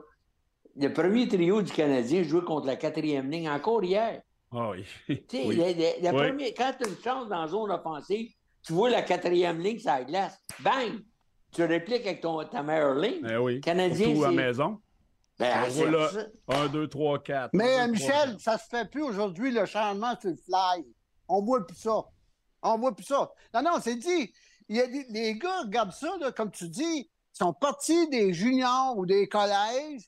Le premier trio du Canadien jouait contre la quatrième ligne encore hier. Ah oui. [LAUGHS] Tu sais, Oui. le Oui. premier- quand tu as une chance dans la zone offensive, tu vois la quatrième ligne la glace. Bang! Tu répliques avec ton, ta meilleure ligne. Eh oui. Canadien, Surtout à la maison. Ben, On c'est voit là. ça. 1, 2, 3, 4. Mais euh, Michel, ça se fait plus aujourd'hui, le changement sur le fly. On voit plus ça. On voit plus ça. Non, non, c'est dit. Il y a des- les gars regardent ça, là, comme tu dis, ils sont partis des juniors ou des collèges.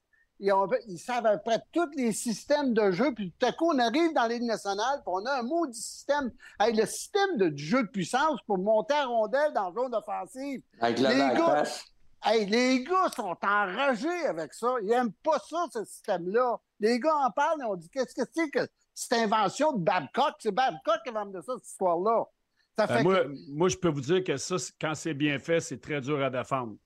ils, ont- ils savent à peu près tous les systèmes de jeu, puis tout à coup, on arrive dans la Ligue nationale, puis on a un maudit système. Hey, le système de du jeu de puissance pour monter à rondelle dans le zone offensive. Avec la Les back gars-. Hey, les gars sont enragés avec ça. Ils n'aiment pas ça, ce système-là. Les gars en parlent et on dit qu'est-ce que c'est que cette invention de Babcock? C'est Babcock qui a inventé ça, cette histoire-là. Ça Euh, fait moi, que- moi, je peux vous dire que ça, quand c'est bien fait, c'est très dur à défendre.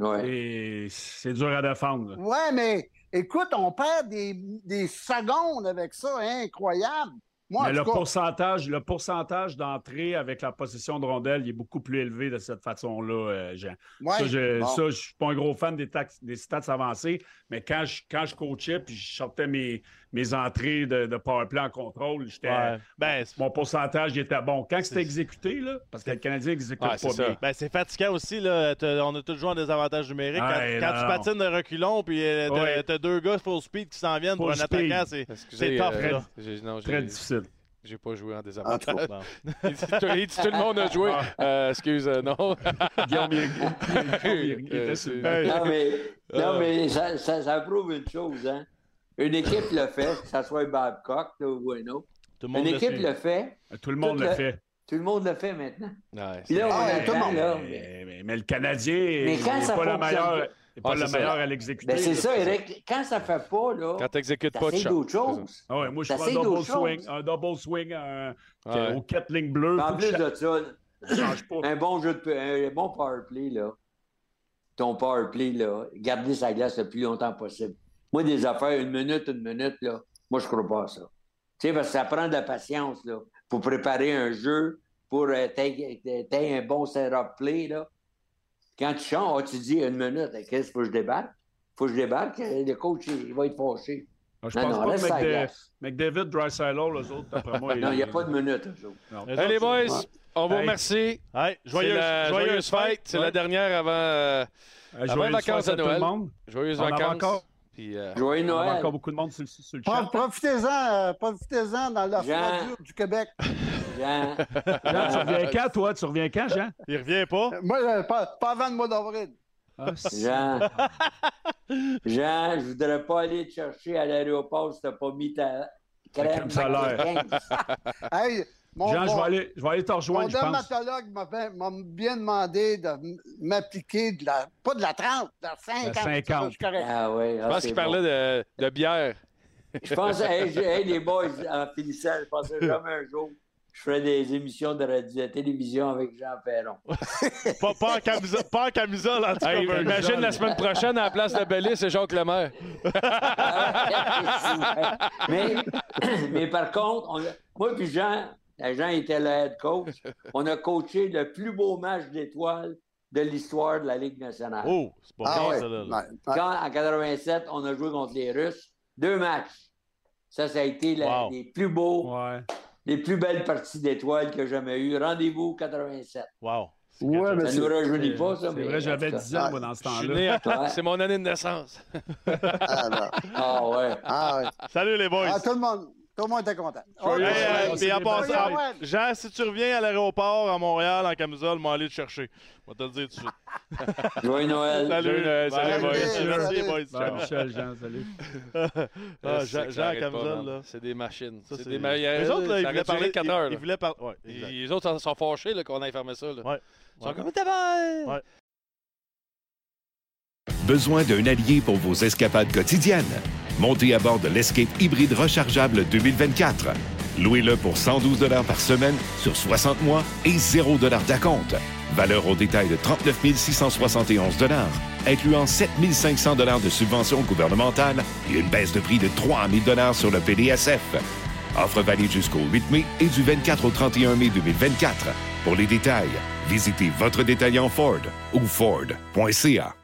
Ouais. Et c'est dur à défendre. Ouais, mais écoute, on perd des, des secondes avec ça, hein, incroyable. Moi, Mais le cas, pourcentage, le pourcentage d'entrée avec la possession de rondelles, il est beaucoup plus élevé de cette façon-là, euh, Jean. ouais, ça, je bon. ne suis pas un gros fan des, tax- des stats avancés, mais quand je, quand je coachais puis je sortais mes, mes entrées de, de powerplay en contrôle, j'étais. Ouais. Ben, Mon pourcentage était bon. Quand c'était exécuté, là, parce que le Canadien n'exécute Ouais, pas bien. Ben, c'est fatigant aussi. Là. On a tous joué en désavantage numérique. Quand, tu patines de reculons, puis euh, t'as Ouais. deux gars full speed qui s'en viennent pour un speed. attaquant, c'est tough. euh, là. non, Très difficile. j'ai pas joué en tout désavantage. [LAUGHS] Il dit, tout, il dit, tout le monde a joué. Euh, excuse, euh, non. [LAUGHS] Guillaume, [LAUGHS] Euh. Non, mais, non, Ah. mais ça, ça, ça prouve une chose, hein. Une équipe le fait, que ce soit Babcock là, ou un autre. Tout le monde Une le équipe suit. le fait, Tout le monde Tout le fait. tout le monde le fait maintenant. Ouais, Puis là, on Ah, ouais, tout le attend, monde. là. Mais, mais- mais le Canadien Mais n'est pas le fonctionne meilleur, pas- est pas Ah, le ça. meilleur à l'exécuter. Ben, c'est ça, Eric. Quand ça fait pas, là, Quand t'exécutes pas de d'autres choses. Ah ouais, moi, je fais un double d'autres swing, choses. un double swing un- Ouais. au quatre lignes bleues. En plus de ça, ça change pas. un bon jeu de un bon power play, là. Ton power play, là, garder sa glace le plus longtemps possible. Moi, des affaires, une minute, une minute, là, moi, je crois pas à ça. Tu sais, parce que ça prend de la patience, là, pour préparer un jeu, pour euh, t'aies un bon setup play, là. Quand tu chantes, ah, tu dis une minute, qu'est-ce qu'il faut que je débarque? faut que je débarque, euh, le coach, il va être fâché. Ah, Je Non, pense non, pas que McDa-. McDavid, Dreisaitl, les autres, d'après moi. [LAUGHS] Non, il n'y a pas de minute, eux autres. Hey, autres, boys, on vous Hey. remercie. C'est joyeuse, la joyeuse joyeuse fête. C'est Ouais. la dernière avant. euh, Euh, Avant joyeuses vacances à à tout le Noël. monde. joyeuses On vacances. Puis, euh, Joyeux Il y a Noël. encore beaucoup de monde sur, le- sur le chat. Profitez-en, euh, profitez-en dans la froidure du Québec. Jean. [LAUGHS] Jean, tu reviens quand, toi? Tu reviens quand, Jean? Il revient pas? Moi, euh, pas, pas avant le mois d'avril. Ah, Jean. Jean, je voudrais pas aller te chercher à l'aéroport si t'as pas mis ta crème solaire. 15. Hey, mon, Jean, je mon- vais aller, je vais aller te mon rejoindre, je pense. dermatologue m'a bien demandé de m'appliquer de la. Pas de la 30, de la 50. La 50. Ça, je. Ah oui, je pense qu'il parlait de, de bière. Je pense, hey, [LAUGHS] hey, les boys, en finissant, je pensais jamais un jour je ferais des émissions de radio, de télévision avec Jean Perron. [LAUGHS] Pas, pas en camisole, pas en camisole, en tout cas. Hey, Bernie. imagine la semaine prochaine, à la place de Bellis, c'est Jacques Lemaire. [LAUGHS] mais, mais par contre, on moi puis Jean, Jean était le head coach, [LAUGHS] on a coaché le plus beau match d'étoiles de l'histoire de la Ligue nationale. Oh, c'est pas Ah bien, ouais. ça, là. Quand, en 87, on a joué contre les Russes, deux matchs. Ça, ça a été la- Wow. les plus beaux, Ouais. les plus belles parties d'étoiles que j'ai jamais eues. Rendez-vous 87. Wow. Ouais, mais. Ça ne nous rajeunit pas, ça. C'est vrai, j'avais tout cas. 10 ans, moi, dans ce temps-là. à-. C'est mon année de naissance. [LAUGHS] Ah, non. Ah ouais. Ah, ouais. Salut, les boys. Ah, tout, le monde, tout le monde était content. Joyeux Hey, euh, Noël. puis bonnes. Jean, si tu reviens à l'aéroport à Montréal en camisole, moi aller te chercher. Je vais te le dire tout de suite. [LAUGHS] Joyeux Noël. Salut, Joyeux Noël, salut, boys. Merci, boys. Michel, Jean, salut. [LAUGHS] Ah, Euh, Jean, Jean en camisole, là. C'est des machines. Ça, C'est des meilleurs. Les autres, là, ils voulaient parler. 4 heures. Ils, voulaient parler. Les autres sont fâchés là, qu'on ait fermé ça. Ils sont comme tabac! Ouais. Besoin d'un allié pour vos escapades quotidiennes? Montez à bord de l'Escape hybride rechargeable 2024. Louez-le pour 112 par semaine sur 60 mois et 0 d'acompte. Valeur au détail de 39 671 incluant 7 500 de subventions gouvernementales et une baisse de prix de 3 000 sur le PDSF. Offre valide jusqu'au 8 mai et du 24 au 31 mai 2024. Pour les détails, visitez votre détaillant Ford ou Ford.ca.